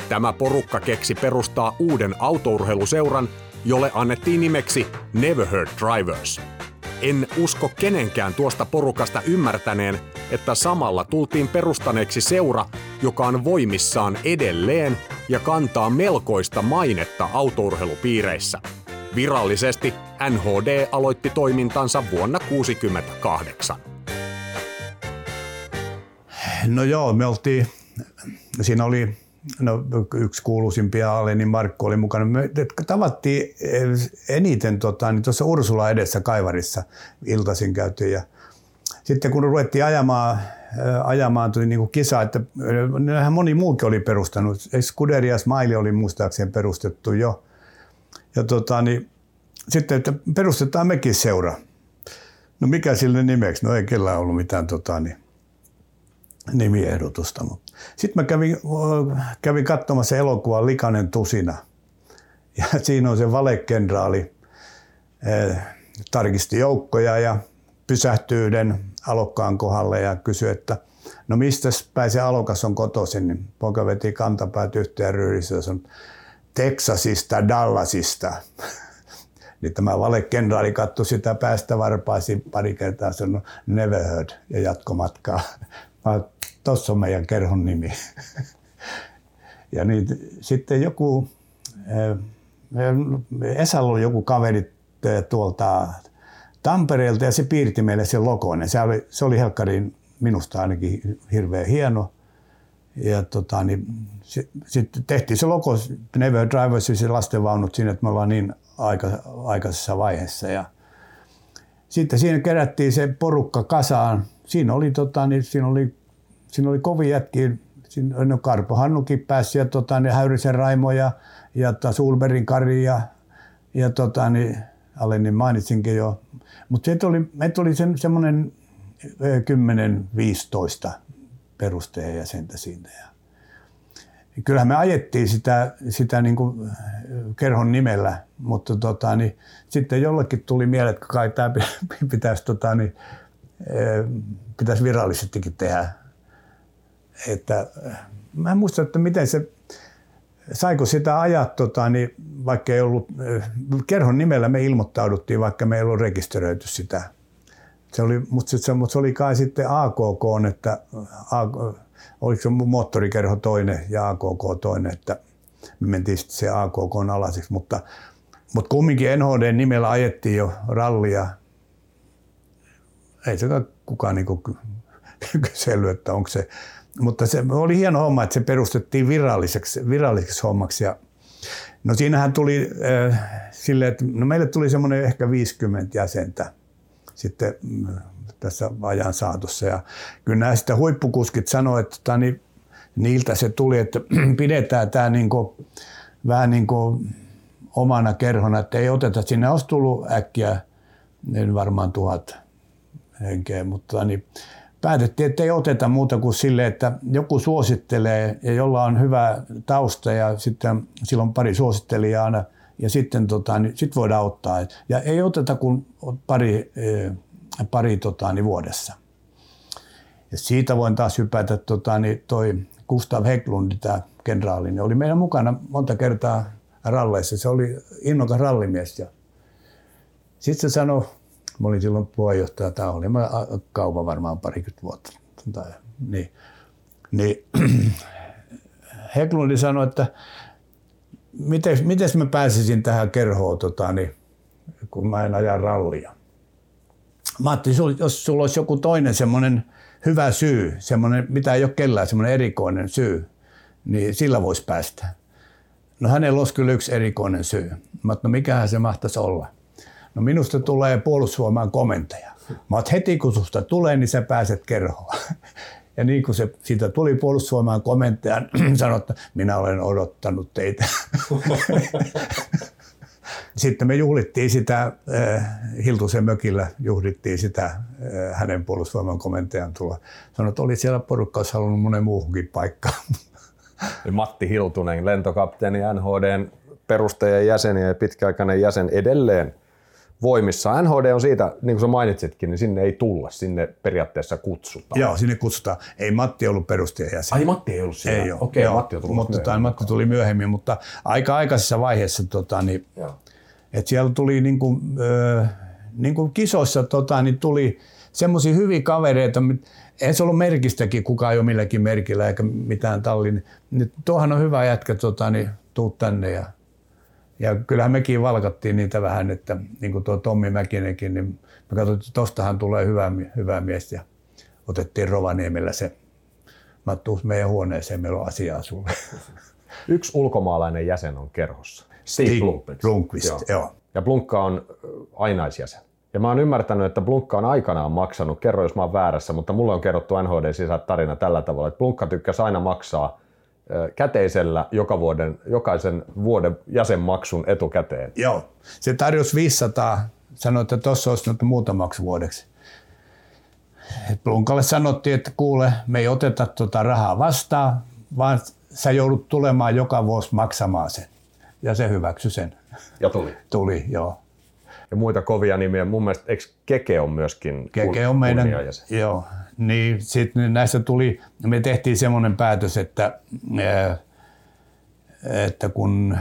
Tämä porukka keksi perustaa uuden autourheiluseuran, jolle annettiin nimeksi Never Heard Drivers – en usko kenenkään tuosta porukasta ymmärtäneen, että samalla tultiin perustaneeksi seura, joka on voimissaan edelleen ja kantaa melkoista mainetta autourheilupiireissä. Virallisesti NHD aloitti toimintansa vuonna 1968. No joo, me oltiin, siinä oli no, yksi kuuluisimpia Alenin niin Markku oli mukana. Me tavattiin eh, eniten tota, niin tuossa Ursula edessä Kaivarissa iltaisin käytiin ja sitten kun ruvettiin ajamaan, eh, ajamaan tuli niin kisa, että eh, moni muukin oli perustanut. Skuderi ja Smiley oli muistaakseni perustettu jo. Ja tota, niin, sitten, että perustetaan mekin seura. No mikä sille nimeksi? No ei kellään ollut mitään tota, niin, nimiehdotusta. Sitten mä kävin, kävin katsomassa elokuvaa Likainen tusina. Ja siinä on se valekenraali, tarkisti joukkoja ja pysähtyi yhden alokkaan kohdalle ja kysyi, että no mistä päin se alokas on kotoisin, niin poika veti kantapäät yhteen ryydissä ja sanoi, Texasista, Dallasista. niin tämä valekenraali katsoi sitä päästä varpaasi pari kertaa sanoi never heard ja jatko matkaa. Tuossa on meidän kerhon nimi. ja niin, sitten joku, eh, Esalla oli joku kaveri eh, tuolta Tampereelta ja se piirti meille sen logon. Se oli, se oli helkkarin minusta ainakin hirveän hieno. Ja tota, niin, sitten tehtiin se logo Never Drivers, se lastenvaunut siinä, että me ollaan niin aika, aikaisessa vaiheessa. Ja sitten siinä kerättiin se porukka kasaan. Siinä oli, tota, niin, siinä oli, siinä oli kovin jätkiä. Siinä, no Karpo Hannukin pääsi ja tota, niin Häyrisen Raimo ja, ja tota Sulberin Kari ja, ja tota, niin, niin mainitsinkin jo. Mutta oli, meitä oli se, semmoinen 10-15 perusteen jäsentä siinä. Ja kyllähän me ajettiin sitä, sitä niin kuin kerhon nimellä, mutta tota, niin, sitten jollekin tuli mieleen, että kai tämä pitäisi, tota, niin, pitäisi virallisestikin tehdä. Että, mä en muista, että miten se, saiko sitä ajaa, tota, niin, vaikka ei ollut, kerhon nimellä me ilmoittauduttiin, vaikka me ei ollut rekisteröity sitä se oli, mutta se, mutta se oli kai sitten AKK, että oliko se moottorikerho toinen ja AKK toinen, että me mentiin sitten se AKK alaisiksi, mutta, mutta kumminkin NHD nimellä ajettiin jo rallia. Ei se kukaan niin kysellyt, että onko se, mutta se oli hieno homma, että se perustettiin viralliseksi, viralliseksi hommaksi ja No siinähän tuli äh, silleen, että no meille tuli semmoinen ehkä 50 jäsentä sitten mm, tässä ajan saatossa. Ja kyllä nämä sitten huippukuskit sanoivat, että tota, niin, niiltä se tuli, että pidetään tämä niin kuin, vähän niin kuin omana kerhona, että ei oteta, sinne olisi tullut äkkiä niin varmaan tuhat henkeä, mutta tota niin, päätettiin, että ei oteta muuta kuin sille, että joku suosittelee ja jolla on hyvä tausta ja sitten silloin pari suosittelijaa aina – ja sitten tota, niin sit voidaan ottaa. Ja ei oteta kuin pari, eh, pari tota, niin vuodessa. Ja siitä voin taas hypätä tota, niin toi Gustav Heglund, tämä kenraali, niin oli meidän mukana monta kertaa ralleissa. Se oli innokas rallimies. Sitten se sanoi, mä olin silloin puheenjohtaja, tämä oli mä kauan varmaan parikymmentä vuotta. Tai, niin, niin Heglundi sanoi, että miten, miten mä pääsisin tähän kerhoon, tota, niin, kun mä en aja rallia. Mä ajattelin, jos sulla olisi joku toinen semmoinen hyvä syy, semmoinen, mitä ei ole kellään, semmoinen erikoinen syy, niin sillä voisi päästä. No hänellä olisi kyllä yksi erikoinen syy. Mä ajattelin, no mikähän se mahtaisi olla. No minusta tulee puolustusvoimaan komentaja. Mä että heti kun susta tulee, niin sä pääset kerhoon. Ja niin kuin se siitä tuli puolustusvoimaan komentajan, sanoi, että minä olen odottanut teitä. Sitten me juhlittiin sitä, äh, Hiltusen mökillä juhlittiin sitä äh, hänen puolustusvoiman komentajan tuloa. Sanoi, että oli siellä porukka, olisi halunnut monen muuhunkin paikkaan. Matti Hiltunen, lentokapteeni NHDn perustajan jäsen ja pitkäaikainen jäsen edelleen voimissa. NHD on siitä, niin kuin sä mainitsitkin, niin sinne ei tulla, sinne periaatteessa kutsutaan. Joo, sinne kutsutaan. Ei Matti ollut perustajajäsen. Ai Matti ei ollut siellä? Ei ole. Okei, okay, Matti on tullut mutta, myöhemmin. Matti tuli myöhemmin, mutta aika aikaisessa vaiheessa tota, niin, että siellä tuli niin kuin, äh, niin kuin kisoissa tota, niin tuli semmoisia hyviä kavereita, ei se ollut merkistäkin, kukaan ei ole milläkin merkillä eikä mitään tallin. Niin, tuohan on hyvä jätkä, tota, niin tuu tänne ja ja kyllähän mekin valkattiin niitä vähän, että niin kuin tuo Tommi Mäkinenkin, niin me katsottiin, että tostahan tulee hyvä, hyvä mies ja otettiin Rovaniemellä se. Mä tuun meidän huoneeseen, meillä on asiaa sulle. Yksi ulkomaalainen jäsen on kerhossa. Steve Blomqvist. Blomqvist, joo. joo. Ja Blunkka on ainaisjäsen. Ja mä oon ymmärtänyt, että Blunkka on aikanaan maksanut, kerro jos mä oon väärässä, mutta mulle on kerrottu NHD sisältä tarina tällä tavalla, että Blunkka tykkäsi aina maksaa käteisellä joka vuoden, jokaisen vuoden jäsenmaksun etukäteen. Joo, se tarjosi 500, sanoi, että tuossa olisi nyt muutamaksi vuodeksi. Plunkalle sanottiin, että kuule, me ei oteta tuota rahaa vastaan, vaan sä joudut tulemaan joka vuosi maksamaan sen. ja se hyväksyi sen. Ja tuli. Tuli, joo. Ja muita kovia nimiä. Mun mielestä eikö Keke on myöskin Keke on meidän, joo. Niin, sitten näistä tuli, me tehtiin semmoinen päätös, että, että kun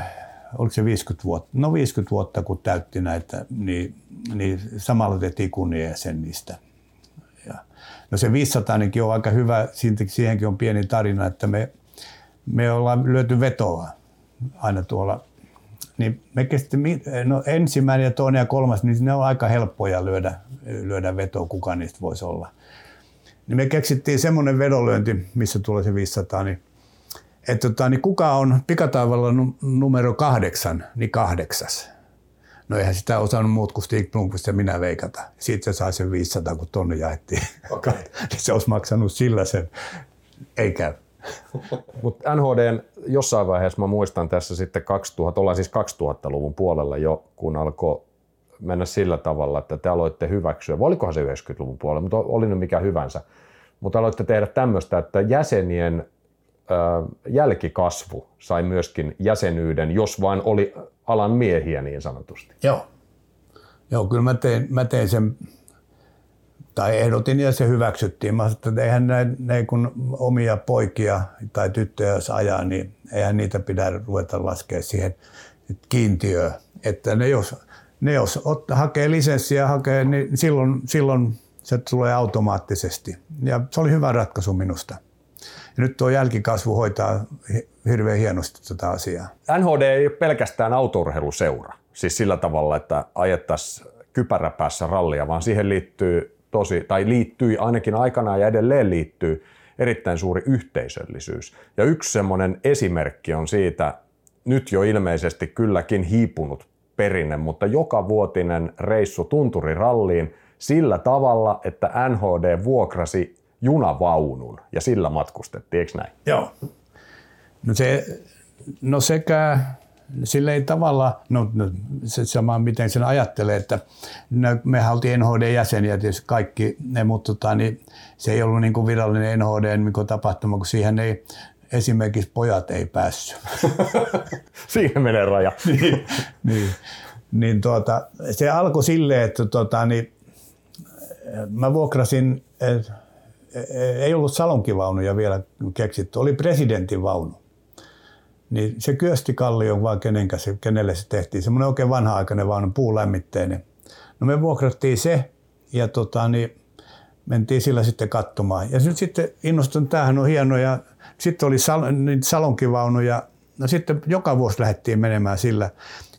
oliko se 50 vuotta, no 50 vuotta kun täytti näitä, niin, niin samalla tehtiin kunniajäsen niistä. Ja, no se 500 on aika hyvä, siihenkin on pieni tarina, että me, me ollaan lyöty vetoa aina tuolla niin me kesti, no ensimmäinen ja toinen ja kolmas, niin ne on aika helppoja lyödä, lyödä vetoa, kuka niistä voisi olla. Niin me keksittiin semmoinen vedonlyönti, missä tulee se 500, niin että tota, niin kuka on pikataivalla numero kahdeksan, niin kahdeksas. No eihän sitä osannut muut kuin Stig Blomqvist ja minä veikata. Siitä se sai sen 500, kun tonne jaettiin. Okay. se olisi maksanut sillä sen. Ei käy. Mutta NHDn jossain vaiheessa mä muistan tässä sitten 2000, ollaan siis 2000-luvun puolella jo, kun alkoi mennä sillä tavalla, että te aloitte hyväksyä, vai olikohan se 90-luvun puolella, mutta oli nyt mikä hyvänsä, mutta aloitte tehdä tämmöistä, että jäsenien jälkikasvu sai myöskin jäsenyyden, jos vain oli alan miehiä niin sanotusti. Joo. Joo, kyllä mä tein, mä tein sen, tai ehdotin ja se hyväksyttiin. Mä sanoin, että eihän ne, ne kun omia poikia tai tyttöjä jos ajaa, niin eihän niitä pidä ruveta laskea siihen kiintiöön. Että ne jos, ne jos ot, hakee lisenssiä, hakee, niin silloin, silloin se tulee automaattisesti. Ja se oli hyvä ratkaisu minusta. Ja nyt tuo jälkikasvu hoitaa hirveän hienosti tätä asiaa. NHD ei ole pelkästään autourheiluseura, siis sillä tavalla, että ajettaisiin kypäräpäässä rallia, vaan siihen liittyy tosi, tai liittyi ainakin aikanaan ja edelleen liittyy erittäin suuri yhteisöllisyys. Ja yksi semmoinen esimerkki on siitä, nyt jo ilmeisesti kylläkin hiipunut perinne, mutta joka vuotinen reissu tunturiralliin sillä tavalla, että NHD vuokrasi junavaunun ja sillä matkustettiin, eikö näin? Joo. No, se, no sekä sillä ei tavalla, no, no se sama miten sen ajattelee, että no, me oltiin NHD-jäseniä tietysti kaikki, ne, mutta tota, niin, se ei ollut niin kuin virallinen NHD-tapahtuma, kun siihen ei esimerkiksi pojat ei päässyt. siihen menee raja. niin, niin, niin tuota, se alkoi silleen, että tuota, niin, mä vuokrasin, ei ollut salonkivaunuja vielä keksitty, oli presidentin vaunu. Niin se kyösti kallion vaan kenenkä se, kenelle se tehtiin. Semmoinen oikein vanha-aikainen vaunu, puulämmitteinen. No me vuokrattiin se ja tota, niin mentiin sillä sitten katsomaan. Ja nyt sitten innostun, tämähän on hieno ja sitten oli sal, niin salonkivaunuja. No sitten joka vuosi lähdettiin menemään sillä.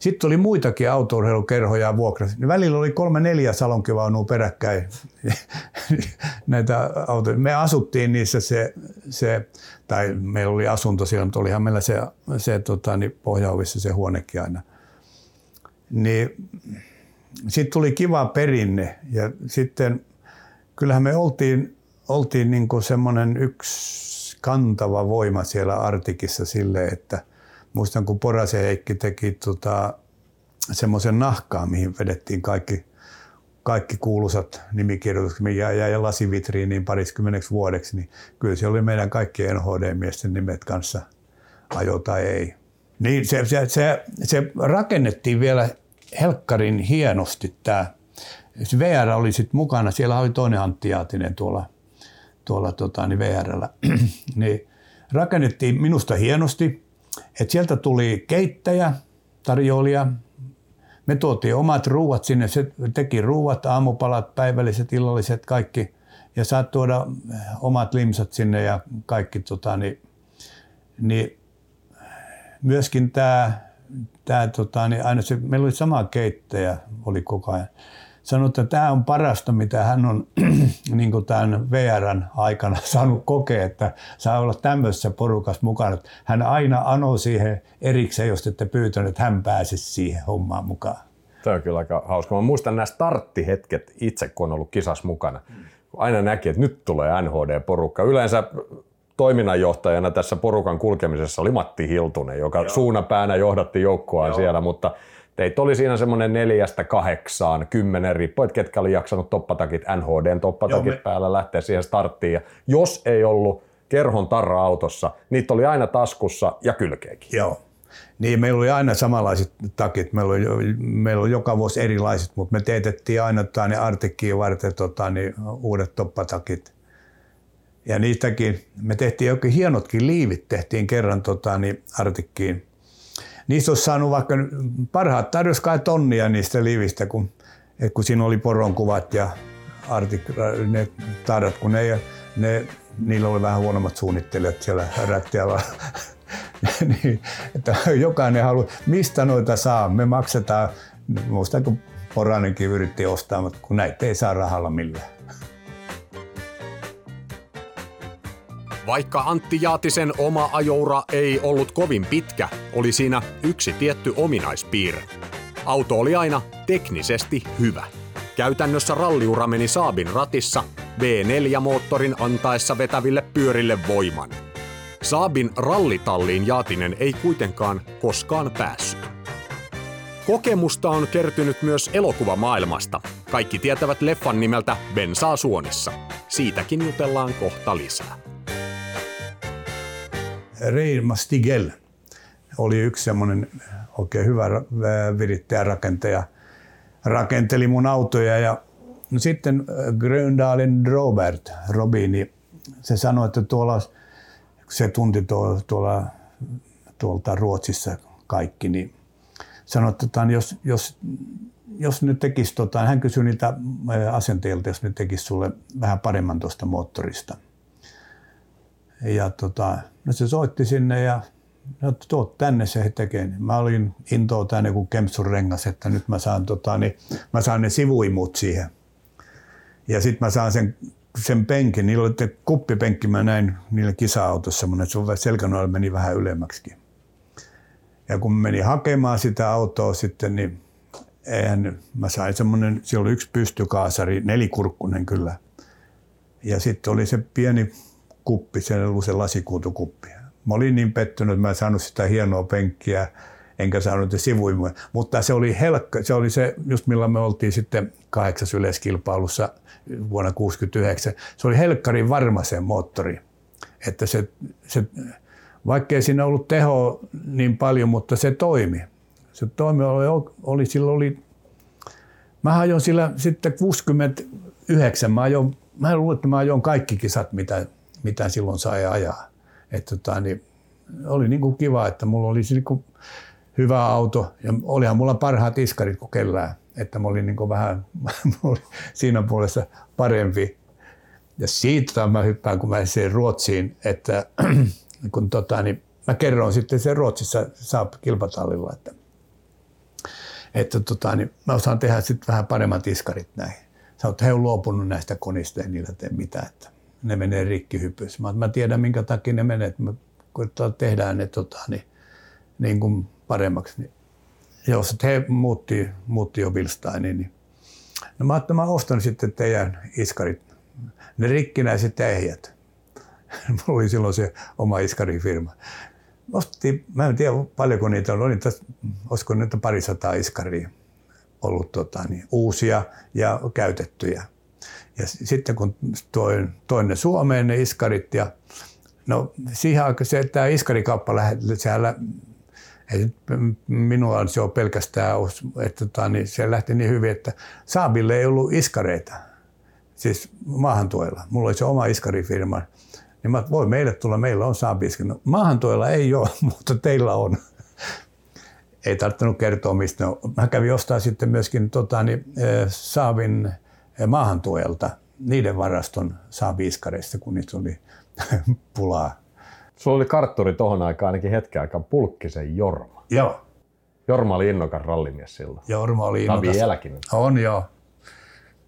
Sitten oli muitakin autourheilukerhoja vuokrasi. Niin välillä oli kolme neljä salonkivaunua peräkkäin näitä autoja. Me asuttiin niissä se, se, tai meillä oli asunto siellä, mutta olihan meillä se, se tota, niin pohjaovissa se huonekin aina. Niin sitten tuli kiva perinne ja sitten kyllähän me oltiin, oltiin niin semmoinen yksi kantava voima siellä Artikissa sille, että – muistan kun Porasen Heikki teki tota, semmoisen nahkaan, mihin vedettiin kaikki, kaikki kuuluisat nimikirjoitukset, mikä jäi lasivitriiniin pariskymmeneksi vuodeksi, niin kyllä se oli meidän kaikkien NHD-miesten nimet kanssa, ajo tai ei. Niin se, se, se, se rakennettiin vielä helkkarin hienosti tämä. VR oli sitten mukana, siellä oli toinen Antti Jaatinen tuolla, tuolla tota, niin VRllä. niin rakennettiin minusta hienosti, et sieltä tuli keittäjä, tarjoilija, me tuotiin omat ruuat sinne, se teki ruuat, aamupalat, päivälliset, illalliset, kaikki. Ja saat tuoda eh, omat limsat sinne ja kaikki. Tota, niin, niin myöskin tämä, tota, niin aina se, meillä oli sama keittäjä, oli koko ajan sanoi, että tämä on parasta, mitä hän on niin kuin tämän VRn aikana saanut kokea, että saa olla tämmöisessä porukassa mukana. Hän aina anoi siihen erikseen, jos ette pyytänyt, että hän pääsisi siihen hommaan mukaan. Tämä on kyllä aika hauska. Mä muistan nämä starttihetket itse, kun on ollut kisas mukana. Aina näki, että nyt tulee NHD-porukka. Yleensä toiminnanjohtajana tässä porukan kulkemisessa oli Matti Hiltunen, joka Joo. suunapäänä johdatti joukkoa siellä, mutta Teitä oli siinä semmoinen neljästä kahdeksaan, kymmenen, riippuen, että ketkä oli jaksanut toppatakit, NHDn toppatakit Joo, me... päällä lähteä siihen starttiin. Ja jos ei ollut kerhon tarra autossa, niitä oli aina taskussa ja kylkeekin. Joo. Niin, meillä oli aina samanlaiset takit. Meillä oli, meillä oli joka vuosi erilaiset, mutta me teetettiin aina tota, niin artikkiin varten tota, niin uudet toppatakit. Ja niistäkin, me tehtiin jokin hienotkin liivit, tehtiin kerran tota, niin artikkiin. Niistä olisi saanut vaikka parhaat tarjous kai tonnia niistä liivistä, kun, kun siinä oli poron kuvat ja artik, ne tadat, kun ne, ne, niillä oli vähän huonommat suunnittelijat siellä rättialla. niin, että jokainen haluaa, mistä noita saa, me maksetaan, muistan kun Poranenkin yritti ostaa, mutta kun näitä ei saa rahalla millään. Vaikka Antti Jaatisen oma ajoura ei ollut kovin pitkä, oli siinä yksi tietty ominaispiirre. Auto oli aina teknisesti hyvä. Käytännössä ralliura meni Saabin ratissa V4-moottorin antaessa vetäville pyörille voiman. Saabin rallitalliin Jaatinen ei kuitenkaan koskaan päässyt. Kokemusta on kertynyt myös elokuvamaailmasta. Kaikki tietävät leffan nimeltä Bensaa suonissa. Siitäkin jutellaan kohta lisää. Rein Mastigel oli yksi semmoinen oikein hyvä virittäjä rakentaja. Rakenteli mun autoja ja no sitten äh, Gröndalin Robert Robini, se sanoi, että tuolla, se tunti tuolla, tuolla tuolta Ruotsissa kaikki, niin sanoi, että tota, jos, jos, jos nyt tekisi, tota, hän kysyi niiltä äh, asenteilta, jos nyt tekisi sulle vähän paremman tuosta moottorista. Ja tota, no se soitti sinne ja no, tuot tänne se tekee. Mä olin intoa tänne kuin Kempsun rengas, että nyt mä saan, tota, niin, mä saan ne sivuimut siihen. Ja sitten mä saan sen, sen penkin, niillä oli kuppipenkki, mä näin niillä kisa-autossa semmoinen, että se selkänoilla meni vähän ylemmäksi. Ja kun meni hakemaan sitä autoa sitten, niin eihän, mä sain semmoinen, siellä oli yksi pystykaasari, nelikurkkunen kyllä. Ja sitten oli se pieni kuppi, se oli se lasikuutukuppi. Mä olin niin pettynyt, mä en saanut sitä hienoa penkkiä, enkä saanut niitä sivuimuja. Mutta se oli helkka, se oli se, just millä me oltiin sitten kahdeksas yleiskilpailussa vuonna 1969. Se oli helkkarin varma se moottori. Että se, se, vaikkei siinä ollut teho niin paljon, mutta se toimi. Se toimi oli, oli silloin oli, mä ajoin sillä sitten 69, mä ajoin, mä luulen, että mä ajoin kaikki kisat, mitä mitä silloin sai ajaa. että tota, niin, oli niin kuin kiva, että mulla oli niin kuin hyvä auto ja olihan mulla parhaat iskarit kuin kellään. Että mä olin niin kuin vähän oli siinä puolessa parempi. Ja siitä mä hyppään, kun mä sen Ruotsiin, että kun tota, niin mä kerron sitten sen Ruotsissa saa kilpatallilla, että, että tota, niin mä osaan tehdä sitten vähän paremmat iskarit näihin. Sä oot, he on luopunut näistä konista, ei niillä tee mitään. Että ne menee rikki hypyssä. Mä, mä tiedän, minkä takia ne menee, että me tehdään ne tota, niin, niin kuin paremmaksi. Niin, jos he muutti, muutti jo Wilsteiniin, niin no mä että mä ostan sitten teidän iskarit, ne rikkinäiset ehjät. Mulla oli silloin se oma iskarifirma. Ostettiin, mä en tiedä paljonko niitä on, oli tässä, olisiko niitä parisataa iskaria ollut tota, niin, uusia ja käytettyjä. Ja sitten kun toin, toin ne Suomeen ne iskarit ja no siihen aikaan se, että tämä iskarikauppa lähti siellä minulla se on pelkästään, että tota, niin se lähti niin hyvin, että Saabille ei ollut iskareita, siis maahantuella. Mulla oli se oma iskarifirma. Niin mä voi meille tulla, meillä on Saabi no, Maahantuella ei ole, mutta teillä on. ei tarvinnut kertoa mistä. Mä kävin ostaa sitten myöskin tota, niin, Saabin maahantuojalta niiden varaston saa viiskareista, kun niitä oli pulaa. Sulla oli kartturi tohon aikaan ainakin hetken aikaa, Pulkkisen Jorma. Joo. Jorma oli innokas rallimies silloin. Jorma oli innokas. Vieläkin. On joo.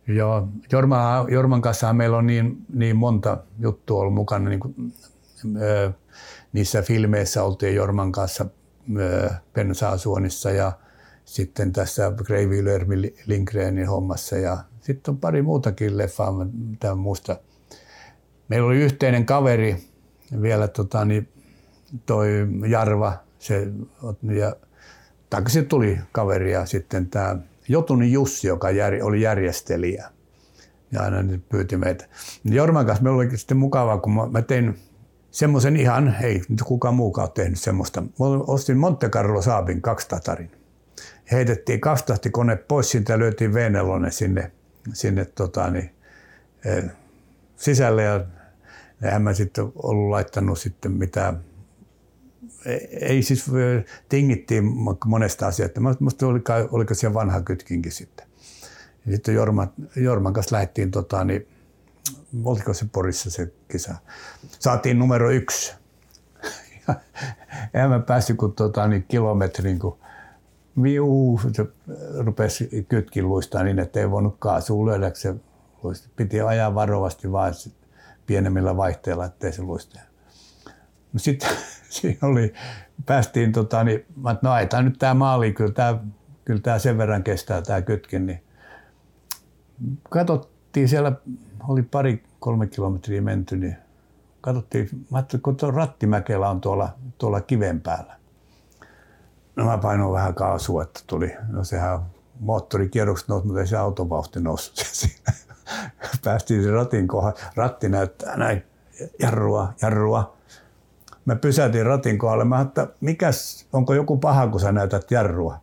Joo, Jorma, Jorman kanssa meillä on niin, niin monta juttua ollut mukana. Niin kuin, ö, niissä filmeissä oltiin Jorman kanssa Pensaasuonissa ja sitten tässä Gravy Lindgrenin hommassa ja sitten on pari muutakin leffaa, mitä muista. Meillä oli yhteinen kaveri vielä, tota, niin toi Jarva, se, ja, tai se tuli kaveri ja sitten tämä Jotuni Jussi, joka jär, oli järjestelijä. Ja aina nyt pyyti meitä. Jorman kanssa meillä oli sitten mukavaa, kun mä, mä tein semmoisen ihan, ei nyt kukaan muukaan tehnyt semmoista. Mä ostin Monte Carlo Saabin tatarin. Heitettiin kone pois siitä ja lyötiin v sinne, sinne tota, niin, e, sisälle ja eihän mä sitten ollut laittanut sitten mitään ei siis tingittiin monesta asiasta. Musta oli, oliko siellä vanha kytkinkin sitten. Ja sitten Jorma, Jorman kanssa lähdettiin, tota, niin, oliko se Porissa se kisa. Saatiin numero yksi. Eihän mä päässyt kuin tota, niin kilometrin, kun viu, se rupesi kytkin luistaa niin, että ei voinut kaasua lyödä. Se luisti. Piti ajaa varovasti vaan pienemmillä vaihteilla, ettei se luista. No sitten siinä oli, päästiin, tota, niin, että no ei tämä nyt tämä maali, kyllä tämä, kyllä tämä sen verran kestää tämä kytkin, niin katsottiin siellä, oli pari kolme kilometriä menty, niin katsottiin, mä ajattelin, kun tuo rattimäkelä on tuolla, tuolla kiven päällä. No mä painoin vähän kaasua, että tuli, no sehän moottorikierrokset nousi, mutta ei se autovauhti noussut siinä. Päästiin sen ratin kohdalla, ratti näyttää näin, jarrua, jarrua. Mä pysäytin ratin kohdalle, mä että mikäs, onko joku paha, kun sä näytät jarrua?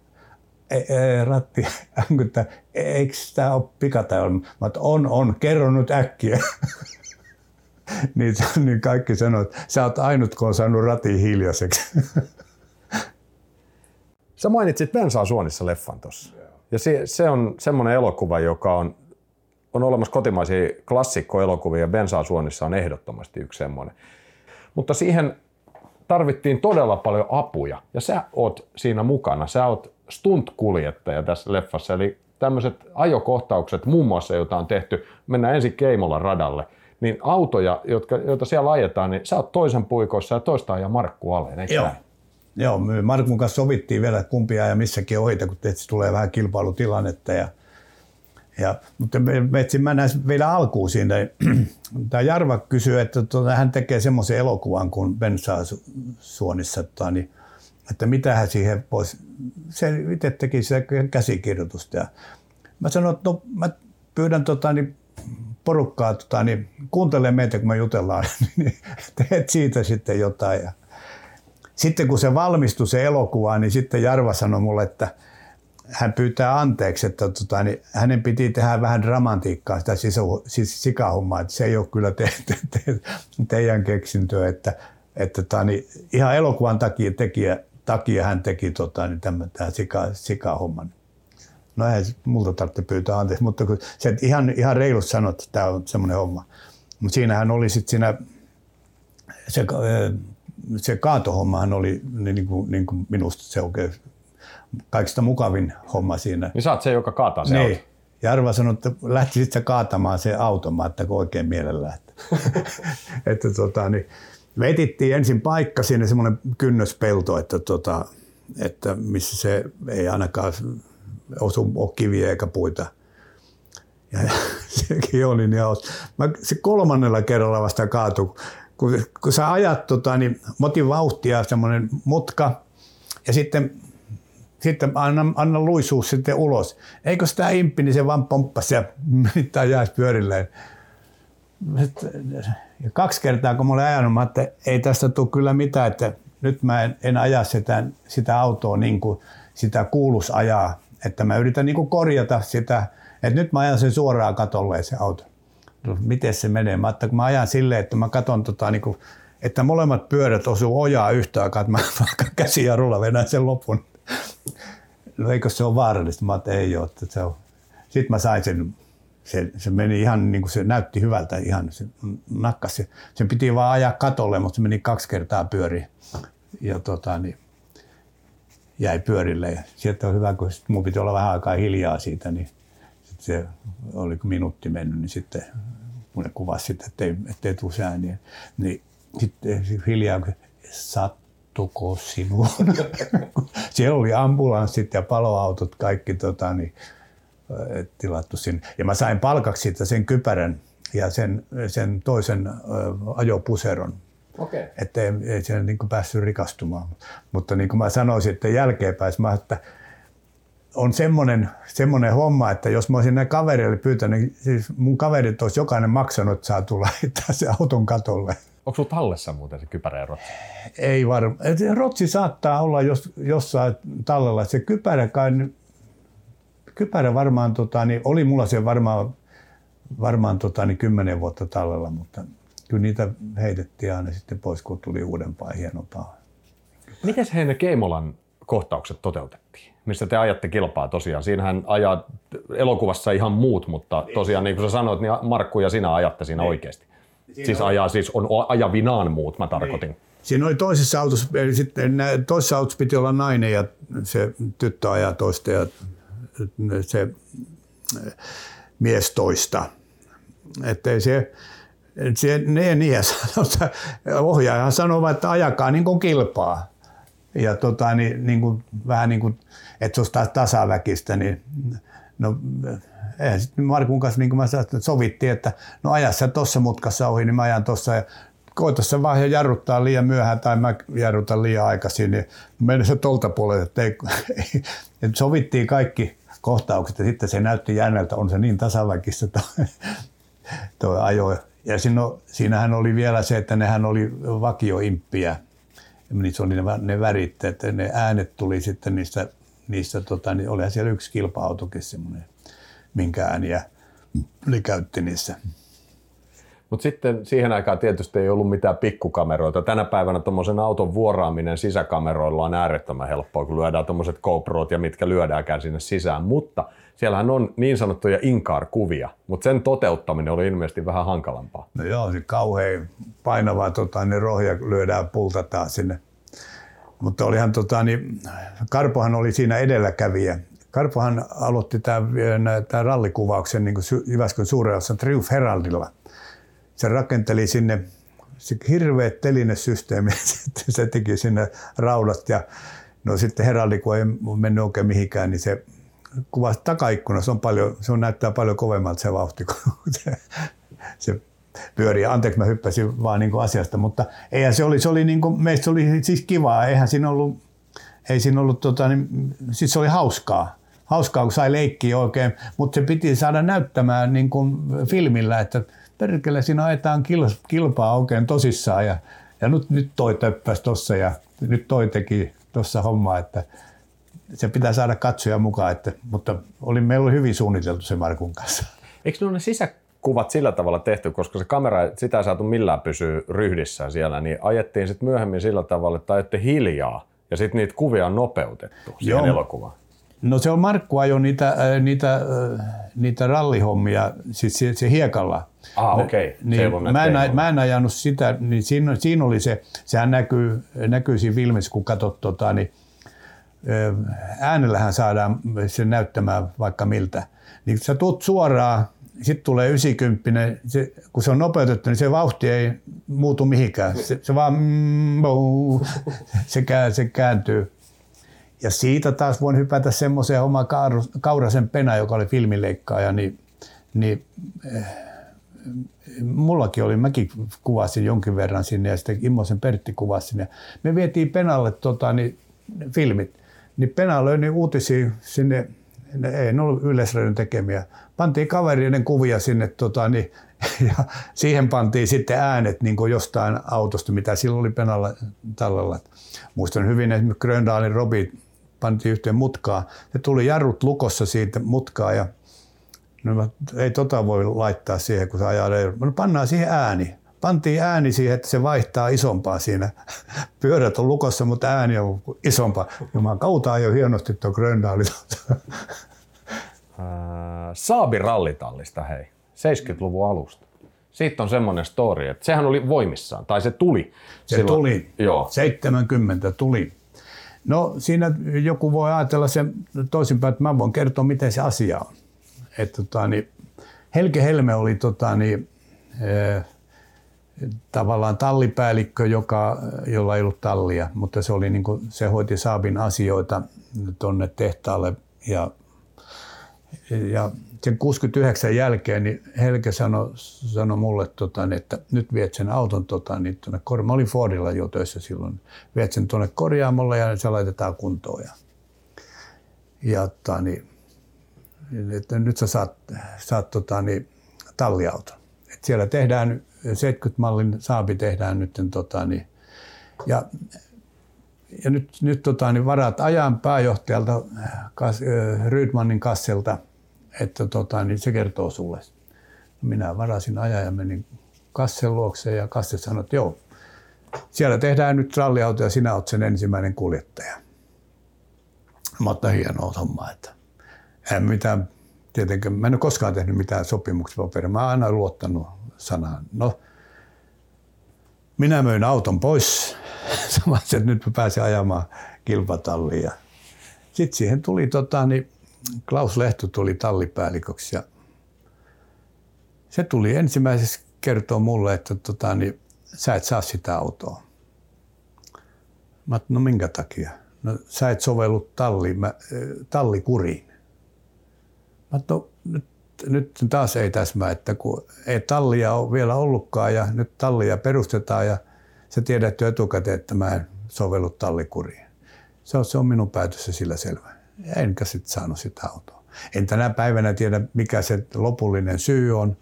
Ei, ei, ratti, että eikö tämä ole pikatajolla? Mä että on, on, kerro nyt äkkiä. niin, niin kaikki sanoo, että sä oot ainut, kun on saanut ratin hiljaiseksi. Sä mainitsit Bensaa Suonissa leffan tuossa. Ja se, se on semmoinen elokuva, joka on, on olemassa kotimaisia klassikkoelokuvia ja Bensaa Suonissa on ehdottomasti yksi semmoinen. Mutta siihen tarvittiin todella paljon apuja ja sä oot siinä mukana. Sä oot stunt-kuljettaja tässä leffassa, eli tämmöiset ajokohtaukset muun muassa, joita on tehty, mennään ensin Keimolan radalle, niin autoja, jotka, joita siellä ajetaan, niin sä oot toisen puikoissa ja toista ajaa Markku Aleen, eikö Joo. Joo, me Markun kanssa sovittiin vielä, että kumpi ja missäkin ohita, kun tietysti tulee vähän kilpailutilannetta. Ja, ja, mutta me, me näin vielä alkuun siinä. Tämä Jarva kysyy, että tuota, hän tekee semmoisen elokuvan kuin Bensaa Suonissa, tuota, niin, että mitä hän siihen voisi. Se itse teki sitä käsikirjoitusta. Ja mä sanoin, että no, mä pyydän tota, niin, porukkaa tota, niin, kuuntele meitä, kun me jutellaan, niin teet siitä sitten jotain. Ja, sitten kun se valmistui se elokuva, niin sitten Jarva sanoi mulle, että hän pyytää anteeksi, että tota, niin hänen piti tehdä vähän dramatiikkaa sitä sisu, siis sikahommaa, että se ei ole kyllä te, te, te, teidän keksintöä, että, että tota, niin ihan elokuvan takia, tekijä, takia hän teki tota, niin tämä, tämä sika, sikahomman. No eihän multa tarvitse pyytää anteeksi, mutta kun se ihan, ihan reilusti sanoi, että tämä on semmoinen homma. Mutta siinähän oli sitten siinä se se kaatohommahan oli niin kuin, niin kuin minusta se oikein kaikista mukavin homma siinä. Niin sä oot se, joka kaataa se niin. Jarva sanoi, että lähtisit sä kaatamaan se että oikein mielellä. Että, että tota, niin, me etittiin ensin paikka sinne semmoinen kynnöspelto, että, tota, että missä se ei ainakaan osu ole kiviä eikä puita. Ja, ja sekin oli niin Mä, se kolmannella kerralla vasta kaatui kun, kun sä ajat tota, niin motin vauhtia, semmoinen mutka, ja sitten, sitten anna, anna luisua sitten ulos. Eikö sitä impi, niin se vaan pomppasi ja tai jäisi pyörilleen. Ja kaksi kertaa, kun mä olen ajanut, mä että ei tästä tule kyllä mitään, että nyt mä en, en aja sitä, sitä autoa niin kuin sitä kuulus ajaa. Että mä yritän niin kuin korjata sitä, että nyt mä ajan sen suoraan katolle se auto miten se menee. Mä että kun mä ajan silleen, että mä katson, tota, niin kuin, että molemmat pyörät osuu ojaa yhtä aikaa, että mä käsijarrulla vedän sen lopun. No eikö se ole vaarallista? Mä että ei ole. Että se on. Sitten mä sain sen, se, se meni ihan niin kuin se näytti hyvältä ihan, se nakkas. Se, sen piti vaan ajaa katolle, mutta se meni kaksi kertaa pyöri. Ja tota, niin, jäi pyörille. Ja sieltä on hyvä, kun mun piti olla vähän aikaa hiljaa siitä, niin se oli minuutti mennyt, niin sitten kun ne kuvasi sitä, ettei, ettei tule ääniä, niin sitten hiljaa, sattuko sinuun? Siellä oli ambulanssit ja paloautot, kaikki tota, niin, tilattu sinne. Ja mä sain palkaksi siitä sen kypärän ja sen, sen toisen ajopuseron. Okay. Että ei, ei se niin päässyt rikastumaan. Mutta niin kuin mä sanoisin, että jälkeenpäin mä, että on semmoinen, semmoinen homma, että jos mä olisin näin kaverille pyytänyt, niin siis mun kaverit olisi jokainen maksanut, että saa tulla se auton katolle. Onko sulla tallessa muuten se kypärä ja rotsi? Ei varmaan. Rotsi saattaa olla jos, jossain tallella. Se kypärä kai, kypärä varmaan, tota, niin oli mulla se varmaan, varmaan tota, niin kymmenen vuotta tallella, mutta kyllä niitä heitettiin aina sitten pois, kun tuli uudempaa ja hienompaa. Miten he ne Keimolan kohtaukset toteutettiin? Missä te ajatte kilpaa tosiaan? Siinähän ajaa elokuvassa ihan muut, mutta tosiaan niin kuin sä sanoit, niin Markku ja sinä ajatte siinä niin. oikeasti. Siinä siis ajaa, siis on ajavinaan muut, mä tarkoitin. Niin. Siinä oli toisessa autossa, eli sitten toisessa autossa piti olla nainen ja se tyttö ajaa toista ja se mies toista. Että se, se ne niin sanoo, ohjaajahan sanoo, että ajakaa niin kuin kilpaa. Ja tota, niin, niin kuin, vähän niin kuin, että se olisi taas tasaväkistä, niin no, eihän sitten Markun kanssa, niin kuin mä sanoin, sovittiin, että no aja sä tuossa mutkassa ohi, niin mä ajan tuossa ja koita se vaan ja jarruttaa liian myöhään tai mä jarrutan liian aikaisin, niin mennä se tuolta puolelta, että, ei, että sovittiin kaikki kohtaukset ja sitten se näytti jännältä, on se niin tasaväkistä tuo, ajo. Ja siinä, siinähän oli vielä se, että nehän oli vakioimppiä, niissä oli ne, ne värit, että ne äänet tuli sitten niistä, niistä tota, niin olihan siellä yksi kilpa-autokin semmoinen minkä ääniä ne käytti niissä. Mutta sitten siihen aikaan tietysti ei ollut mitään pikkukameroita. Tänä päivänä tuommoisen auton vuoraaminen sisäkameroilla on äärettömän helppoa, kun lyödään tuommoiset GoProt ja mitkä lyödäänkään sinne sisään. Mutta siellähän on niin sanottuja inkaar-kuvia, mutta sen toteuttaminen oli ilmeisesti vähän hankalampaa. No joo, se kauhean painavaa, tota, ne rohja lyödään pultataan sinne. Mutta olihan, tota, niin, Karpohan oli siinä edelläkävijä Karpohan aloitti tämän rallikuvauksen niin Jyväskylän suurella Triumph Heraldilla. Se rakenteli sinne se hirveät telinesysteemi, se teki sinne raudat ja no sitten Heraldi, kun ei mennyt oikein mihinkään, niin se kuvasi takaikkunassa, on paljon, se on näyttää paljon kovemmalta se vauhti, kun se, se pyörii. Anteeksi, mä hyppäsin vaan niin asiasta, mutta eihän se oli, se oli niin kuin, meistä oli siis kivaa, eihän siinä ollut, ei siinä ollut, tota, niin, siis se oli hauskaa hauskaa, kun sai leikkiä oikein, mutta se piti saada näyttämään niin kuin filmillä, että perkele siinä ajetaan kilpaa oikein tosissaan ja, ja nyt, nyt toi töppäs tossa ja nyt toi teki tuossa hommaa, että se pitää saada katsoja mukaan, että, mutta oli, meillä oli hyvin suunniteltu se Markun kanssa. Eikö ne sisäkuvat sillä tavalla tehty, koska se kamera, sitä ei saatu millään pysyä ryhdissä siellä, niin ajettiin sitten myöhemmin sillä tavalla, että ajatte hiljaa ja sitten niitä kuvia on nopeutettu siihen elokuvaan. No se on Markku ajo niitä, äh, niitä, äh, niitä rallihommia, siis se, se hiekalla. Ah, okei. Okay. Niin, mä, en, mä en ajanut sitä, niin siinä, siinä oli se, sehän näkyy, näkyy siinä filmissä, kun katsot tota, niin äh, äänellähän saadaan se näyttämään vaikka miltä. Niin sä tuut suoraan, sitten tulee 90, se, kun se on nopeutettu, niin se vauhti ei muutu mihinkään. Se, se vaan mm, se, se kääntyy. Ja siitä taas voin hypätä semmoiseen oma Kaurasen Pena, joka oli filmileikkaaja, niin, niin eh, mullakin oli, mäkin kuvasin jonkin verran sinne ja sitten Immosen Pertti kuvasi sinne. Me vietiin Penalle tota, niin, filmit, niin Pena löi niin uutisia sinne, ne, ei ne ollut Yleisradion tekemiä. Pantiin kaverien kuvia sinne tota, niin, ja siihen pantiin sitten äänet niin jostain autosta, mitä silloin oli Penalla tallella. Muistan hyvin esimerkiksi Gröndalin Robi pantiin yhteen mutkaa. Se tuli jarrut lukossa siitä mutkaa ja no, ei tota voi laittaa siihen, kun se ajaa No pannaan siihen ääni. Pantiin ääni siihen, että se vaihtaa isompaa siinä. Pyörät on lukossa, mutta ääni on isompaa. Jumalan kautta jo hienosti tuo Gröndali. Saabi rallitallista, hei. 70-luvun alusta. Siitä on semmoinen story, että sehän oli voimissaan, tai se tuli. Se silloin. tuli, Joo. 70 tuli. No siinä joku voi ajatella sen toisinpäin, että mä voin kertoa, miten se asia on. Et, tota, niin, Helke Helme oli tota, niin, e, tavallaan tallipäällikkö, joka, jolla ei ollut tallia, mutta se, oli, niin kuin, se hoiti Saabin asioita tuonne tehtaalle ja, ja sen 69 jälkeen niin Helke sanoi sano mulle, tota, niin, että nyt viet sen auton tota, niin tuonne, mä olin Fordilla jo töissä silloin, viet sen tuonne korjaamolle ja se laitetaan kuntoon. Ja, ja tota, niin, että nyt sä saat, saat tota, niin, talliauton. Et siellä tehdään 70-mallin saapi tehdään nyt tota, niin, ja, ja nyt, nyt tota, niin varat ajan pääjohtajalta Kas, Rydmanin kasselta, että tota, niin se kertoo sulle. Minä varasin ajan ja menin Kassen luokse ja Kasse sanoi, että joo, siellä tehdään nyt ralliauto ja sinä olet sen ensimmäinen kuljettaja. Mä otan hienoa hommaa, että en mitään, tietenkään, mä en ole koskaan tehnyt mitään sopimuksia paperia. Mä oon aina luottanut sanaan. No, minä möin auton pois. Samassa, että nyt mä pääsin ajamaan kilpatallia. Sitten siihen tuli tota, niin Klaus Lehto tuli tallipäälliköksi ja se tuli ensimmäisessä kertoo mulle, että tota, niin, sä et saa sitä autoa. Mä no minkä takia? No sä et sovellu talli, mä, tallikuriin. Mä no, nyt, nyt taas ei täsmää, että kun ei tallia ole vielä ollutkaan ja nyt tallia perustetaan ja sä tiedät jo etukäteen, että mä en sovellu tallikuriin. Se on, se on minun päätössä sillä selvä. Enkä sitten saanut sitä autoa. En tänä päivänä tiedä, mikä se lopullinen syy on.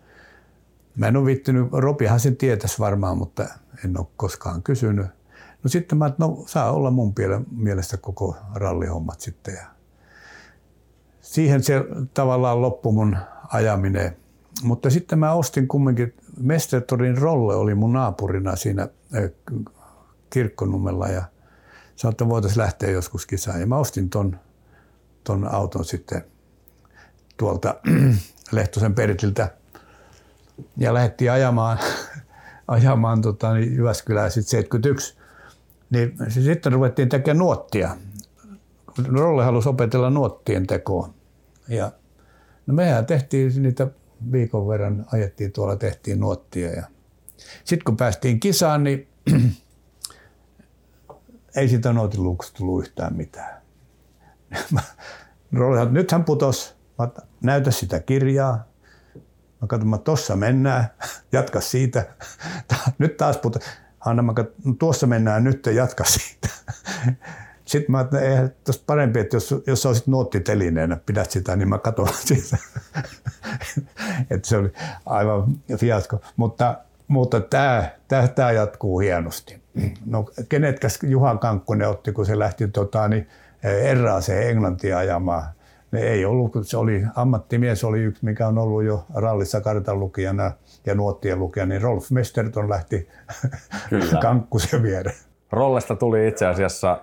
Mä en ole viittynyt, Robihan sen tietäisi varmaan, mutta en ole koskaan kysynyt. No sitten mä, että no saa olla mun mielestä koko rallihommat sitten. Ja siihen se tavallaan loppui mun ajaminen. Mutta sitten mä ostin kumminkin, Mestertorin Rolle oli mun naapurina siinä kirkkonummella ja sanoin, että voitaisiin lähteä joskus kisaan. Ja mä ostin ton, ton auton sitten tuolta Lehtosen Peritiltä ja lähdettiin ajamaan, ajamaan tota, niin Jyväskylään sitten 71. Niin sitten ruvettiin tekemään nuottia. Rolle halusi opetella nuottien tekoa. Ja no mehän tehtiin niitä viikon verran, ajettiin tuolla, tehtiin nuottia. Ja sitten kun päästiin kisaan, niin ei siitä nuotiluukusta tullut yhtään mitään. Rolle sanoi, nythän putos, näytä sitä kirjaa. Mä katson, että tossa mennään, jatka siitä. Nyt taas puhuta. Hanna, mä katson, no tuossa mennään nyt, jatka siitä. Sitten mä ajattelin, että eihän parempi, että jos, jos olisit nuottitelineenä, pidät sitä, niin mä katson siitä. että se oli aivan fiasko. Mutta, mutta tämä, tämä, tämä jatkuu hienosti. No kenetkäs Juha Kankkonen otti, kun se lähti tota, niin, Erraaseen Englantia ajamaan ne ei ollut, se oli ammattimies, oli yksi, mikä on ollut jo rallissa kartanlukijana ja nuottien lukija, niin Rolf Mesterton lähti kankkusen viereen. Rollesta tuli itse asiassa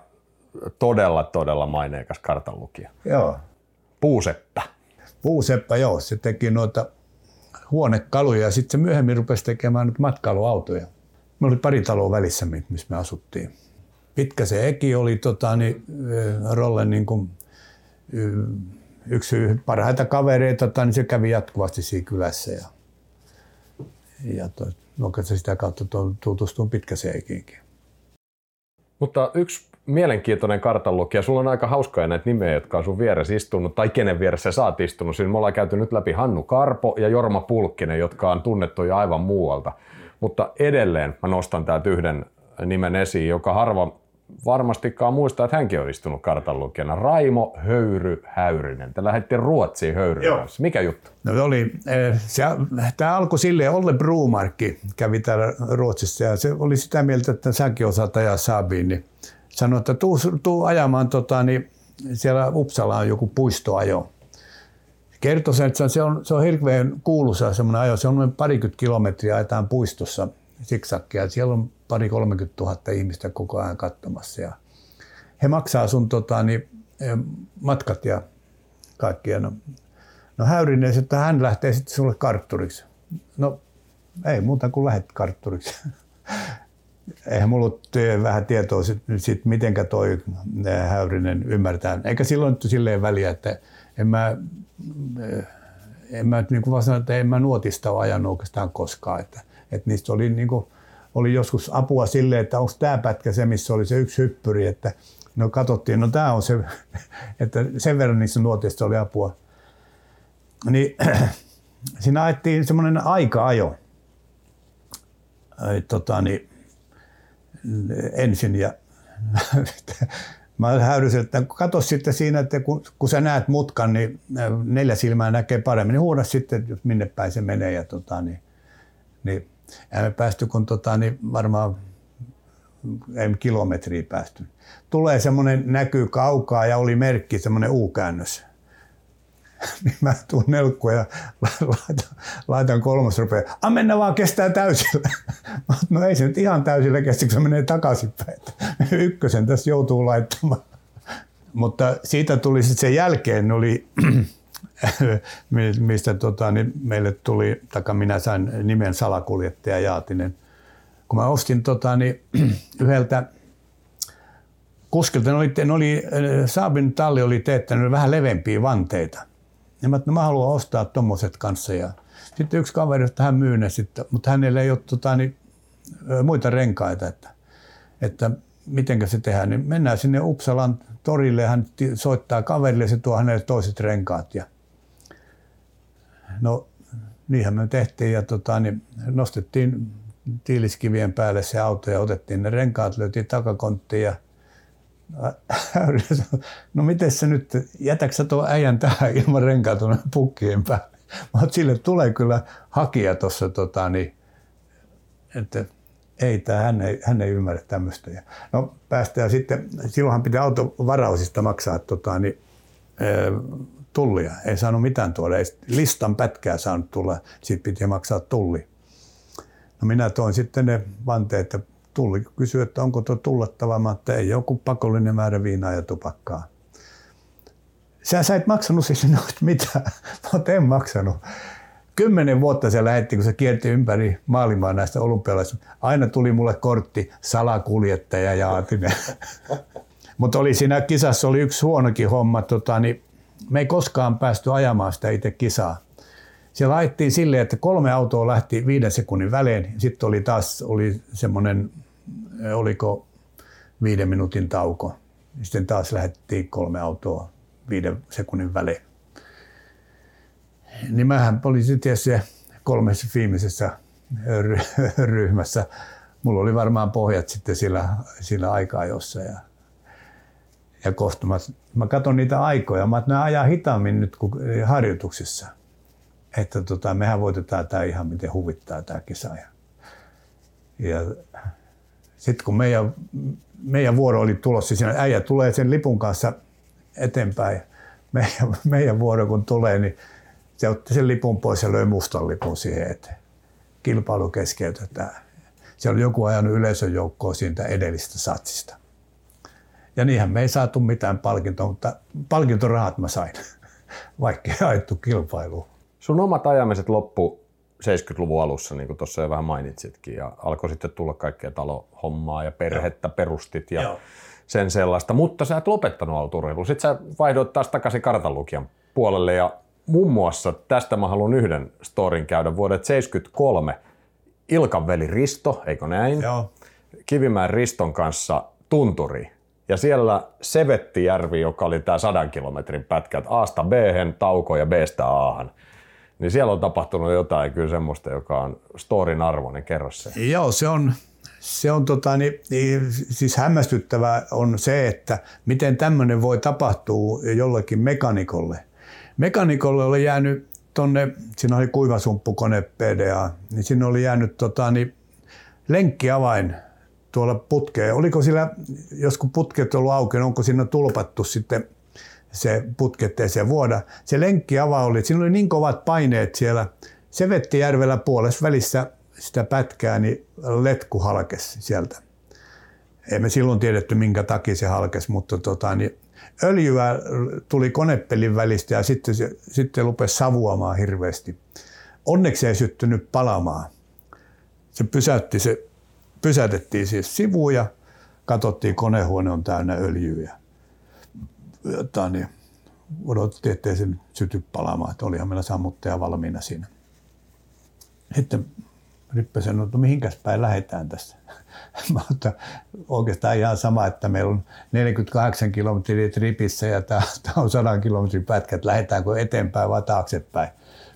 todella, todella maineikas kartanlukija. Joo. Puuseppä. Puuseppä, joo. Se teki noita huonekaluja ja sitten se myöhemmin rupesi tekemään nyt matkailuautoja. Me oli pari taloa välissä, missä me asuttiin. Pitkä se eki oli tota, niin, Rollen niin kuin, yksi parhaita kavereita, niin se kävi jatkuvasti siinä kylässä. Ja, ja toi, no, sitä kautta tutustuin pitkäseikiinkin. Mutta yksi mielenkiintoinen kartanlukija. Sulla on aika hauskoja näitä nimeä, jotka on sun vieressä istunut, tai kenen vieressä sä oot istunut. Siinä me ollaan käyty nyt läpi Hannu Karpo ja Jorma Pulkkinen, jotka on tunnettu jo aivan muualta. Mutta edelleen mä nostan täältä yhden nimen esiin, joka harva varmastikaan muistaa, että hänkin on istunut kartanlukijana. Raimo Höyry Häyrinen. Te lähdettiin Ruotsiin Höyryn kanssa. Mikä juttu? No oli, eh, se, tämä alkoi silleen, Olle Brumarkki kävi täällä Ruotsissa ja se oli sitä mieltä, että säkin osaat ajaa Saabiin, niin sanoi, että tuu, tuu ajamaan, tota, niin siellä Uppsala on joku puistoajo. Kertoi sen, että se on, se on hirveän kuuluisa semmoinen ajo, se on noin parikymmentä kilometriä ajetaan puistossa siksakkia. Siellä on pari 30 000 ihmistä koko ajan katsomassa. Ja he maksaa sun tota, niin, matkat ja kaikkia. No, no Häyrinen, että hän lähtee sitten sulle kartturiksi. No ei muuta kuin lähet kartturiksi. Eihän mulla ole vähän tietoa siitä, sit, mitenkä toi Häyrinen ymmärtää. Eikä silloin nyt silleen väliä, että en mä, en mä niin kuin vaan että en mä nuotista ole ajanut oikeastaan koskaan. Että, että niistä oli niin kuin, oli joskus apua sille, että onko tämä pätkä se, missä oli se yksi hyppyri, että no katsottiin, no tämä on se, että sen verran niissä nuotista oli apua. Niin siinä ajettiin semmoinen aika-ajo tota, niin, ensin ja Mä häyrysin, että katso sitten siinä, että kun, kun sä näet mutkan, niin neljä silmää näkee paremmin, niin huuda sitten, minne päin se menee. Ja tota, niin, niin, ja me päästy, kun tota, niin varmaan ei kilometriä päästy. Tulee semmoinen näkyy kaukaa ja oli merkki, semmoinen U-käännös. niin mä tuun nelkkuun ja laitan, laitan kolmas rupeaa. A mennä vaan kestää täysillä. no ei se nyt ihan täysillä kestä, kun se menee takaisinpäin. Ykkösen tässä joutuu laittamaan. Mutta siitä tuli sitten sen jälkeen, oli, mistä tota, niin meille tuli, taka minä sain nimen salakuljettaja Jaatinen. Kun mä ostin tota, niin, yhdeltä kuskilta, ne oli, ne oli, Saabin talli oli teettänyt vähän levempiä vanteita. Ja mä, no mä haluan ostaa tommoset kanssa. Ja sitten yksi kaveri, että hän myy ne sitten, mutta hänellä ei ole tota, niin, muita renkaita, että, että miten se tehdään. Niin mennään sinne Uppsalan torille hän soittaa kaverille ja se tuo hänelle toiset renkaat. Ja, no niinhän me tehtiin ja tota, niin nostettiin tiiliskivien päälle se auto ja otettiin ne renkaat, löytiin takakonttiin ja no miten se nyt, jätäksä tuo äijän tähän ilman renkaa tuonne pukkien päälle? Mutta sille tulee kyllä hakija tuossa, tota, niin, että ei, tää, hän, ei, hän ei ymmärrä tämmöistä. No päästään sitten, silloinhan pitää autovarausista maksaa tota, niin, tullia. Ei saanut mitään tuoda, ei listan pätkää saanut tulla, siitä piti maksaa tulli. No minä toin sitten ne vanteet ja tulli kysyi, että onko tuo tullattava. Mä että ei joku pakollinen määrä viinaa ja tupakkaa. Sä, sä et maksanut siis noista mitään. Mä en maksanut. Kymmenen vuotta se lähetti, kun se kierti ympäri maailmaa näistä olympialaisista. Aina tuli mulle kortti salakuljettaja Jaatinen. Mutta oli siinä kisassa oli yksi huonokin homma. Tota, niin me ei koskaan päästy ajamaan sitä itse kisaa. Se laitettiin silleen, että kolme autoa lähti viiden sekunnin välein. Sitten oli taas oli semmoinen oliko viiden minuutin tauko. Sitten taas lähdettiin kolme autoa viiden sekunnin välein. Niin mähän olin sitten se kolmessa viimeisessä ryhmässä. Mulla oli varmaan pohjat sitten sillä, sillä aikaa jossa. Ja, ja kohta mä, mä katson niitä aikoja. Mä että ajaa hitaammin nyt kuin harjoituksissa. Että tota, mehän voitetaan tämä ihan miten huvittaa tämä kisa. Ja, ja sitten kun meidän, meidän vuoro oli tulossa, siinä äijä tulee sen lipun kanssa eteenpäin. Meidän, meidän vuoro kun tulee, niin se otti sen lipun pois ja löi mustan lipun siihen eteen. Kilpailu keskeytetään. Siellä oli joku ajanut yleisön joukkoa siitä edellistä satsista. Ja niinhän me ei saatu mitään palkintoa, mutta palkintorahat mä sain, vaikka ei ajettu kilpailuun. Sun omat ajamiset loppu 70-luvun alussa, niin kuin tuossa jo vähän mainitsitkin, ja alkoi sitten tulla kaikkea talohommaa ja perhettä Joo. perustit ja Joo. sen sellaista, mutta sä et lopettanut autourheilua. Sitten sä vaihdoit taas takaisin kartanlukijan puolelle ja muun muassa tästä mä haluan yhden storin käydä vuodet 73. Ilkan veli Risto, eikö näin? Joo. Kivimäen Riston kanssa tunturi. Ja siellä Sevettijärvi, joka oli tämä sadan kilometrin pätkät Aasta b tauko ja Bstä Ahan niin siellä on tapahtunut jotain kyllä semmoista, joka on storin arvoinen. Kerro se. Joo, se on, se on tota, niin, niin, siis hämmästyttävää on se, että miten tämmöinen voi tapahtua jollekin mekanikolle. Mekanikolle oli jäänyt tonne, siinä oli kuivasumppukone PDA, niin sinne oli jäänyt tota, niin, lenkkiavain tuolla putkeen. Oliko sillä, jos kun putket ollut auki, onko siinä tulpattu sitten se putketteeseen vuoda. Se lenkkiava oli, siinä oli niin kovat paineet siellä Sevettijärvellä puolessa välissä sitä pätkää, niin letku halkesi sieltä. Emme silloin tiedetty, minkä takia se halkesi, mutta tota, niin öljyä tuli konepelin välistä ja sitten se sitten rupesi savuamaan hirveästi. Onneksi ei syttynyt palamaan. Se pysäytti, se pysäytettiin siis sivuun ja katsottiin, konehuone on täynnä öljyä jotain, niin odotettiin, ettei se syty palaamaan. Että olihan meillä sammuttaja valmiina siinä. Sitten Rippe sanoi, että no mihinkäs päin lähdetään tässä. Mä että oikeastaan ihan sama, että meillä on 48 kilometriä tripissä ja tämä on 100 kilometrin pätkä, että lähdetäänkö eteenpäin vai taaksepäin.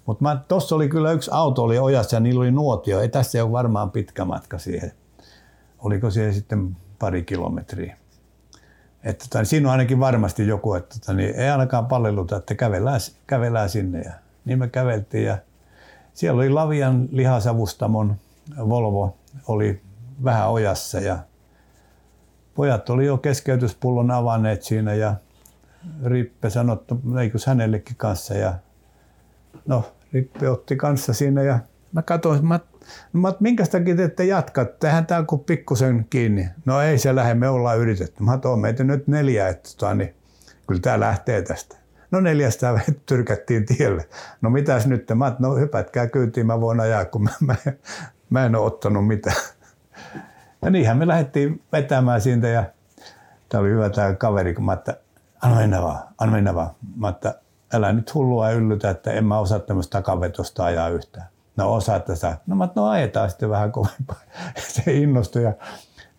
Mutta tuossa oli kyllä yksi auto oli ojassa ja niillä oli nuotio. Ei tässä ole varmaan pitkä matka siihen. Oliko siihen sitten pari kilometriä. Että tota, niin siinä on ainakin varmasti joku, että tota, niin ei ainakaan palleluta, että kävellään, kävellään sinne. Ja niin me käveltiin ja siellä oli Lavian lihasavustamon Volvo, oli vähän ojassa ja pojat oli jo keskeytyspullon avanneet siinä ja Rippe sanoi, että eikös hänellekin kanssa ja no Rippe otti kanssa siinä ja mä katsoin, mä, mä minkä takia te ette jatka, tehdään tää kuin pikkusen kiinni. No ei se lähde, me ollaan yritetty. Mä oon meitä nyt neljä, että tota, niin, kyllä tämä lähtee tästä. No neljästä tyrkättiin tielle. No mitäs nyt? Mä no hypätkää kyytiin, mä voin ajaa, kun mä, mä, mä en ole ottanut mitään. Ja niinhän me lähdettiin vetämään siitä ja tämä oli hyvä tämä kaveri, kun mä että anna mennä vaan, anna mennä vaan. Mä että älä nyt hullua yllytä, että en mä osaa tämmöistä takavetosta ajaa yhtään. No osaatte sä. No mä no ajetaan sitten vähän kovempaa. Se innostui ja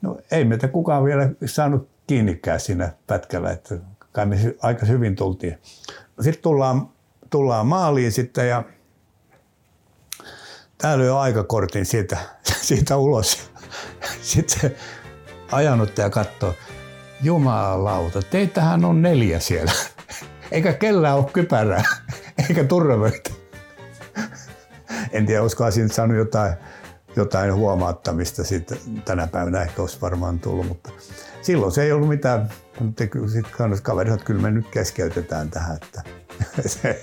no ei meitä kukaan vielä saanut kiinnikään siinä pätkällä, että kai me aika hyvin tultiin. Sitten tullaan, tullaan maaliin sitten ja täällä on aikakortin siitä, siitä ulos. Sitten ajanut ja katsoo, jumalauta, teitähän on neljä siellä. Eikä kellään ole kypärää, eikä turvavöitä. En tiedä, olisiko siinä saanut jotain, jotain huomauttamista siitä tänä päivänä ehkä olisi varmaan tullut, mutta silloin se ei ollut mitään. Sitten kaverit, että kyllä me nyt keskeytetään tähän, että,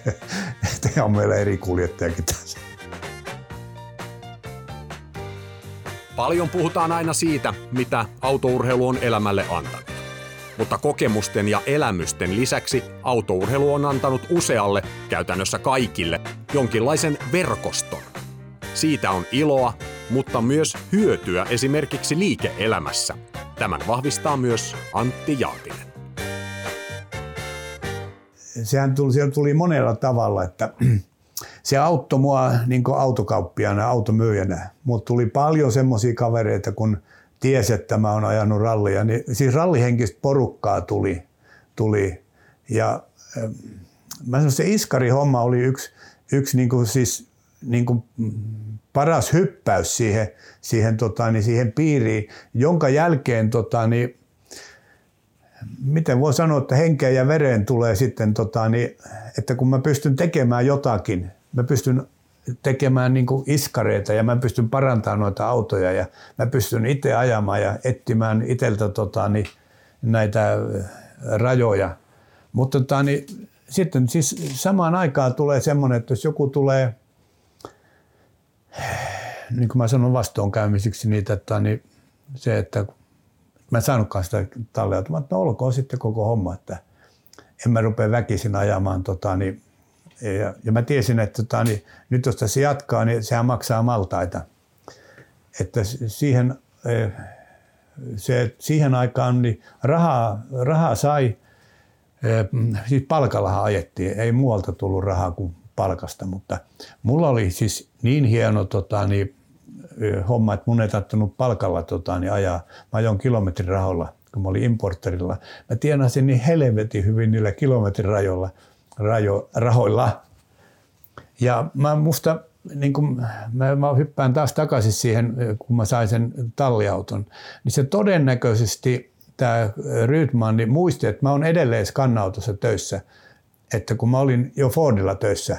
että on meillä eri kuljettajakin tässä. Paljon puhutaan aina siitä, mitä autourheilu on elämälle antanut. Mutta kokemusten ja elämysten lisäksi autourheilu on antanut usealle, käytännössä kaikille, jonkinlaisen verkoston. Siitä on iloa, mutta myös hyötyä esimerkiksi liike-elämässä. Tämän vahvistaa myös Antti Jaatinen. Sehän tuli, siellä tuli monella tavalla, että se auttoi mua niin autokauppiana, automyyjänä. Mutta tuli paljon semmoisia kavereita, kun tiesi, että mä oon ajanut rallia. Niin, siis rallihenkistä porukkaa tuli. tuli. Ja mä sanoin, se Iskari-homma oli yksi, yksi niin kuin siis, niin kuin paras hyppäys siihen, siihen, tota, niin siihen piiriin, jonka jälkeen tota, niin, miten voi sanoa, että henkeen ja vereen tulee sitten, tota, niin, että kun mä pystyn tekemään jotakin, mä pystyn tekemään niin kuin iskareita ja mä pystyn parantamaan noita autoja ja mä pystyn itse ajamaan ja etsimään itseltä tota, niin, näitä rajoja. Mutta tota, niin, sitten siis samaan aikaan tulee semmoinen, että jos joku tulee, niin kuin mä sanon vastoinkäymisiksi niitä, että niin se, että mä en saanutkaan sitä että no olkoon sitten koko homma, että en mä rupea väkisin ajamaan tota, niin ja, ja mä tiesin, että tota, niin, nyt jos tässä jatkaa, niin sehän maksaa maltaita. Että siihen, e, se, siihen aikaan niin rahaa, rahaa sai, e, siis palkallahan ajettiin, ei muualta tullut rahaa kuin palkasta, mutta mulla oli siis niin hieno tota, niin, e, homma, että mun ei tarttunut palkalla tota, niin ajaa. Mä ajoin kilometrirahoilla, kun mä olin importerilla. Mä tienasin niin helvetin hyvin niillä kilometrirajoilla – rajo, rahoilla. Ja mä musta, niin kun, mä, mä hyppään taas takaisin siihen, kun mä sain sen talliauton, niin se todennäköisesti tämä Rydman niin muisti, että mä oon edelleen skannautossa töissä. Että kun mä olin jo Fordilla töissä,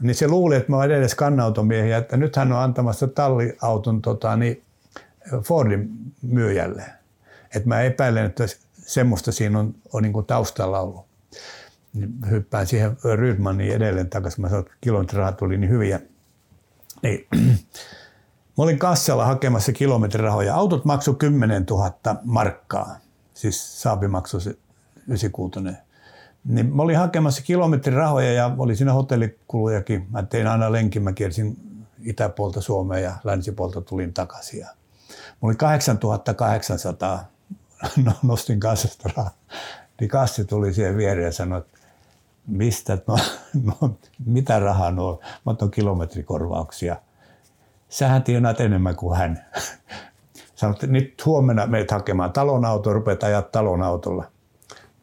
niin se luuli, että mä oon edelleen skannautomiehiä, että nyt hän on antamassa talliauton tota, niin Fordin myyjälle. Että mä epäilen, että semmoista siinä on, on niin taustalla ollut niin hyppään siihen Rydmaniin edelleen takaisin. Mä sanoin, että kilometrirahat tuli niin hyviä. Niin, mä olin kassalla hakemassa kilometrirahoja. Autot maksoi 10 000 markkaa. Siis Saabi maksoi se 96. Niin mä olin hakemassa kilometrirahoja ja oli siinä hotellikulujakin. Mä tein aina lenkin, mä kiersin itäpuolta Suomea ja länsipuolta tulin takaisin. Ja mulla oli 8800, no, nostin kassasta rahaa. Niin kassi tuli siihen viereen ja sanoi, että mistä, no, no, mitä rahaa nuo, mä otan kilometrikorvauksia. Sähän tienaat enemmän kuin hän. Sanoit, että nyt huomenna meitä hakemaan talonauto, rupeat ajaa talonautolla.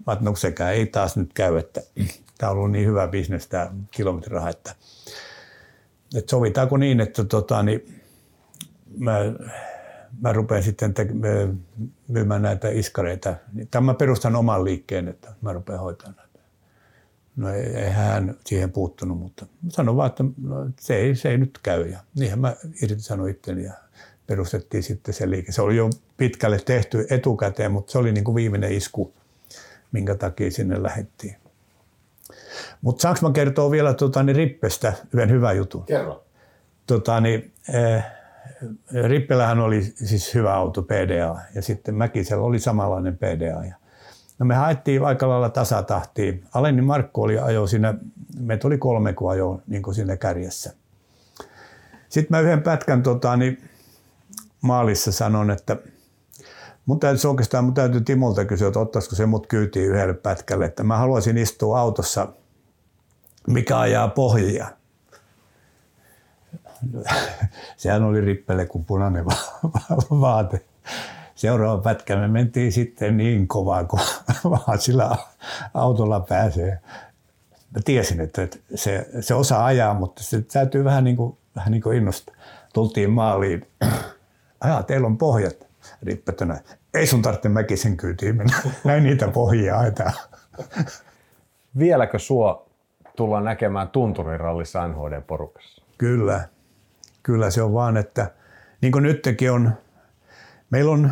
Mä no sekään ei taas nyt käy, että tämä on ollut niin hyvä bisnes tämä kilometriraha, että, että sovitaanko niin, että tota, niin, mä, mä rupean sitten te- myymään näitä iskareita. Tai mä perustan oman liikkeen, että mä rupean hoitamaan. No ei, ei hän siihen puuttunut, mutta sanon vaan, että no, se, ei, se ei nyt käy. Ja niinhän mä irtisanoin itteni ja perustettiin sitten se liike. Se oli jo pitkälle tehty etukäteen, mutta se oli niin kuin viimeinen isku, minkä takia sinne lähettiin. Mutta saanko mä kertoa vielä tota, niin Rippestä yhden hyvän jutun? Kerro. Tota, niin, eh, Rippelähän oli siis hyvä auto PDA ja sitten Mäkisellä oli samanlainen PDA. Ja, no me haettiin aika lailla tasatahtiin. Aleni Markku oli ajo siinä, meitä oli kolme kun ajo niin siinä kärjessä. Sitten mä yhden pätkän tota, niin maalissa sanon, että mun täytyy oikeastaan mun täytyy Timolta kysyä, että ottaisiko se mut kyytiin yhdelle pätkälle, että mä haluaisin istua autossa, mikä ajaa pohjia. Sehän oli rippele kuin punainen vaate. Seuraava pätkä me mentiin sitten niin kovaa, kun vaan sillä autolla pääsee. Mä tiesin, että se, se osaa ajaa, mutta se täytyy vähän niin kuin, vähän niin kuin innostaa. Tultiin maaliin. Ajaa, teillä on pohjat. Rippetönä. Ei sun tarvitse mäkisen kyytiin mennä. Näin niitä pohjia ajetaan. Vieläkö sua tullaan näkemään tunturirallissa NHD-porukassa? Kyllä. Kyllä se on vaan, että niin kuin nytkin on, meillä on,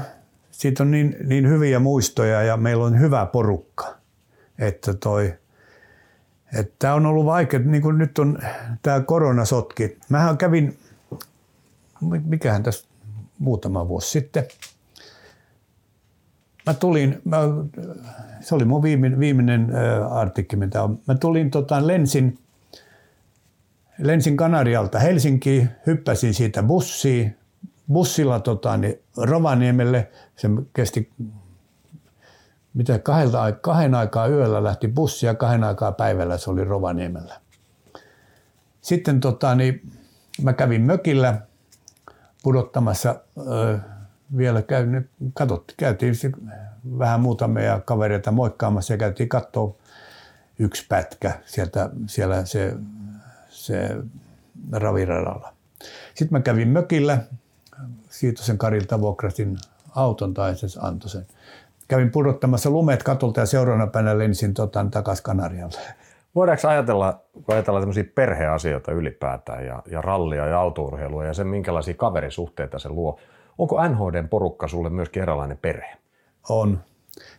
siitä on niin, niin hyviä muistoja ja meillä on hyvä porukka. Että toi, että tämä on ollut vaikea, niin kuin nyt on tämä koronasotki. Mähän kävin, mikähän tässä muutama vuosi sitten, mä tulin, mä, se oli mun viimeinen, viimeinen artikki, mitä on. Mä tulin, tota, lensin lensin Kanarialta Helsinkiin, hyppäsin siitä bussiin, bussilla tota, niin Rovaniemelle. Se kesti mitä kahdelta, kahden aikaa yöllä lähti bussi ja kahden aikaa päivällä se oli Rovaniemellä. Sitten tota, niin mä kävin mökillä pudottamassa ö, vielä käyn, katsot, käytiin vähän muutamia kavereita moikkaamassa ja käytiin katsoa yksi pätkä sieltä, siellä se se raviradalla. Sitten mä kävin mökillä, Siitosen Karilta vuokrasin auton tai se antoi sen. Kävin pudottamassa lumet katolta ja seuraavana päivänä lensin tota, takaisin Kanarialle. Voidaanko ajatella, kun ajatellaan tämmöisiä perheasioita ylipäätään ja, ja rallia ja autourheilua ja sen minkälaisia kaverisuhteita se luo, onko NHDn porukka sulle myöskin eräänlainen perhe? On.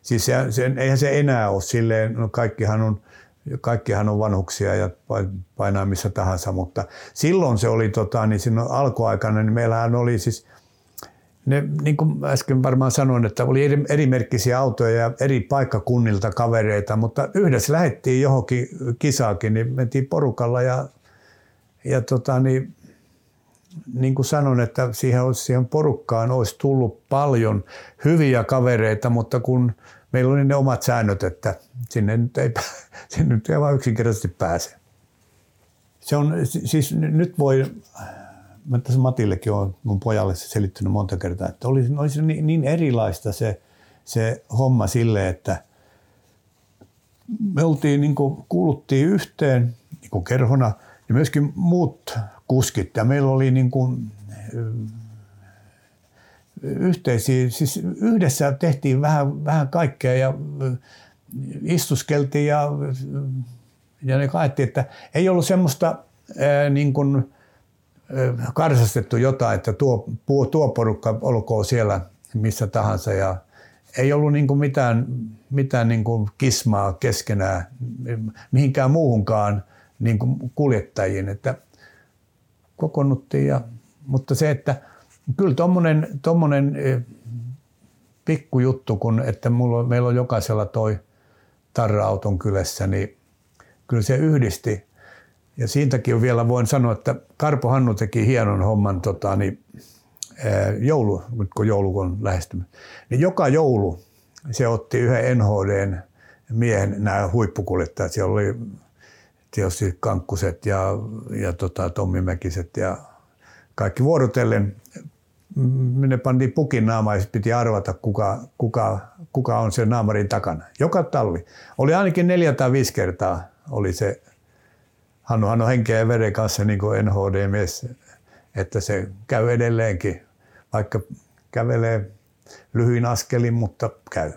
Siis se, se, eihän se enää ole silleen, no kaikkihan on kaikkihan on vanhuksia ja painaa missä tahansa, mutta silloin se oli, tota, niin silloin alkuaikana, niin meillähän oli siis, ne, niin kuin äsken varmaan sanoin, että oli eri, erimerkkisiä autoja ja eri paikkakunnilta kavereita, mutta yhdessä lähdettiin johonkin kisaakin, niin mentiin porukalla ja, ja tota, niin, niin kuin sanon, että siihen, siihen porukkaan olisi tullut paljon hyviä kavereita, mutta kun meillä oli ne omat säännöt, että sinne nyt ei, sinne nyt ei vaan yksinkertaisesti pääse. Se on, siis nyt voi, mä tässä Matillekin on mun pojalle selittynyt monta kertaa, että oli, olisi niin, niin erilaista se, se homma sille, että me oltiin, niin kuin, kuuluttiin yhteen niin kuin kerhona ja myöskin muut kuskit. Ja meillä oli niin kuin, yhteisiä, siis yhdessä tehtiin vähän, vähän kaikkea ja istuskeltiin ja, ja ne kaettiin, että ei ollut semmoista ää, niin kuin, karsastettu jotain, että tuo, tuo porukka olkoon siellä missä tahansa ja ei ollut niin kuin mitään, mitään niin kuin kismaa keskenään mihinkään muuhunkaan niin kuin kuljettajiin, että kokonnuttiin ja, mutta se, että Kyllä tuommoinen tommonen, pikkujuttu, kun että mulla, meillä on jokaisella toi tarra-auton kylässä, niin kyllä se yhdisti. Ja siitäkin vielä voin sanoa, että Karpo Hannu teki hienon homman tota, niin, joulu, nyt kun joulu on lähestynyt. Niin joka joulu se otti yhden NHDn miehen, nämä huippukuljettajat. Siellä oli tietysti Kankkuset ja, ja tota, Tommi Mäkiset ja kaikki vuorotellen ne pantiin pukin naama ja piti arvata, kuka, kuka, kuka on sen naamarin takana. Joka talvi. Oli ainakin neljä tai viisi kertaa oli se Hannu Hannu henkeä ja veren kanssa niin kuin NHD-mies, että se käy edelleenkin, vaikka kävelee lyhyin askelin, mutta käy.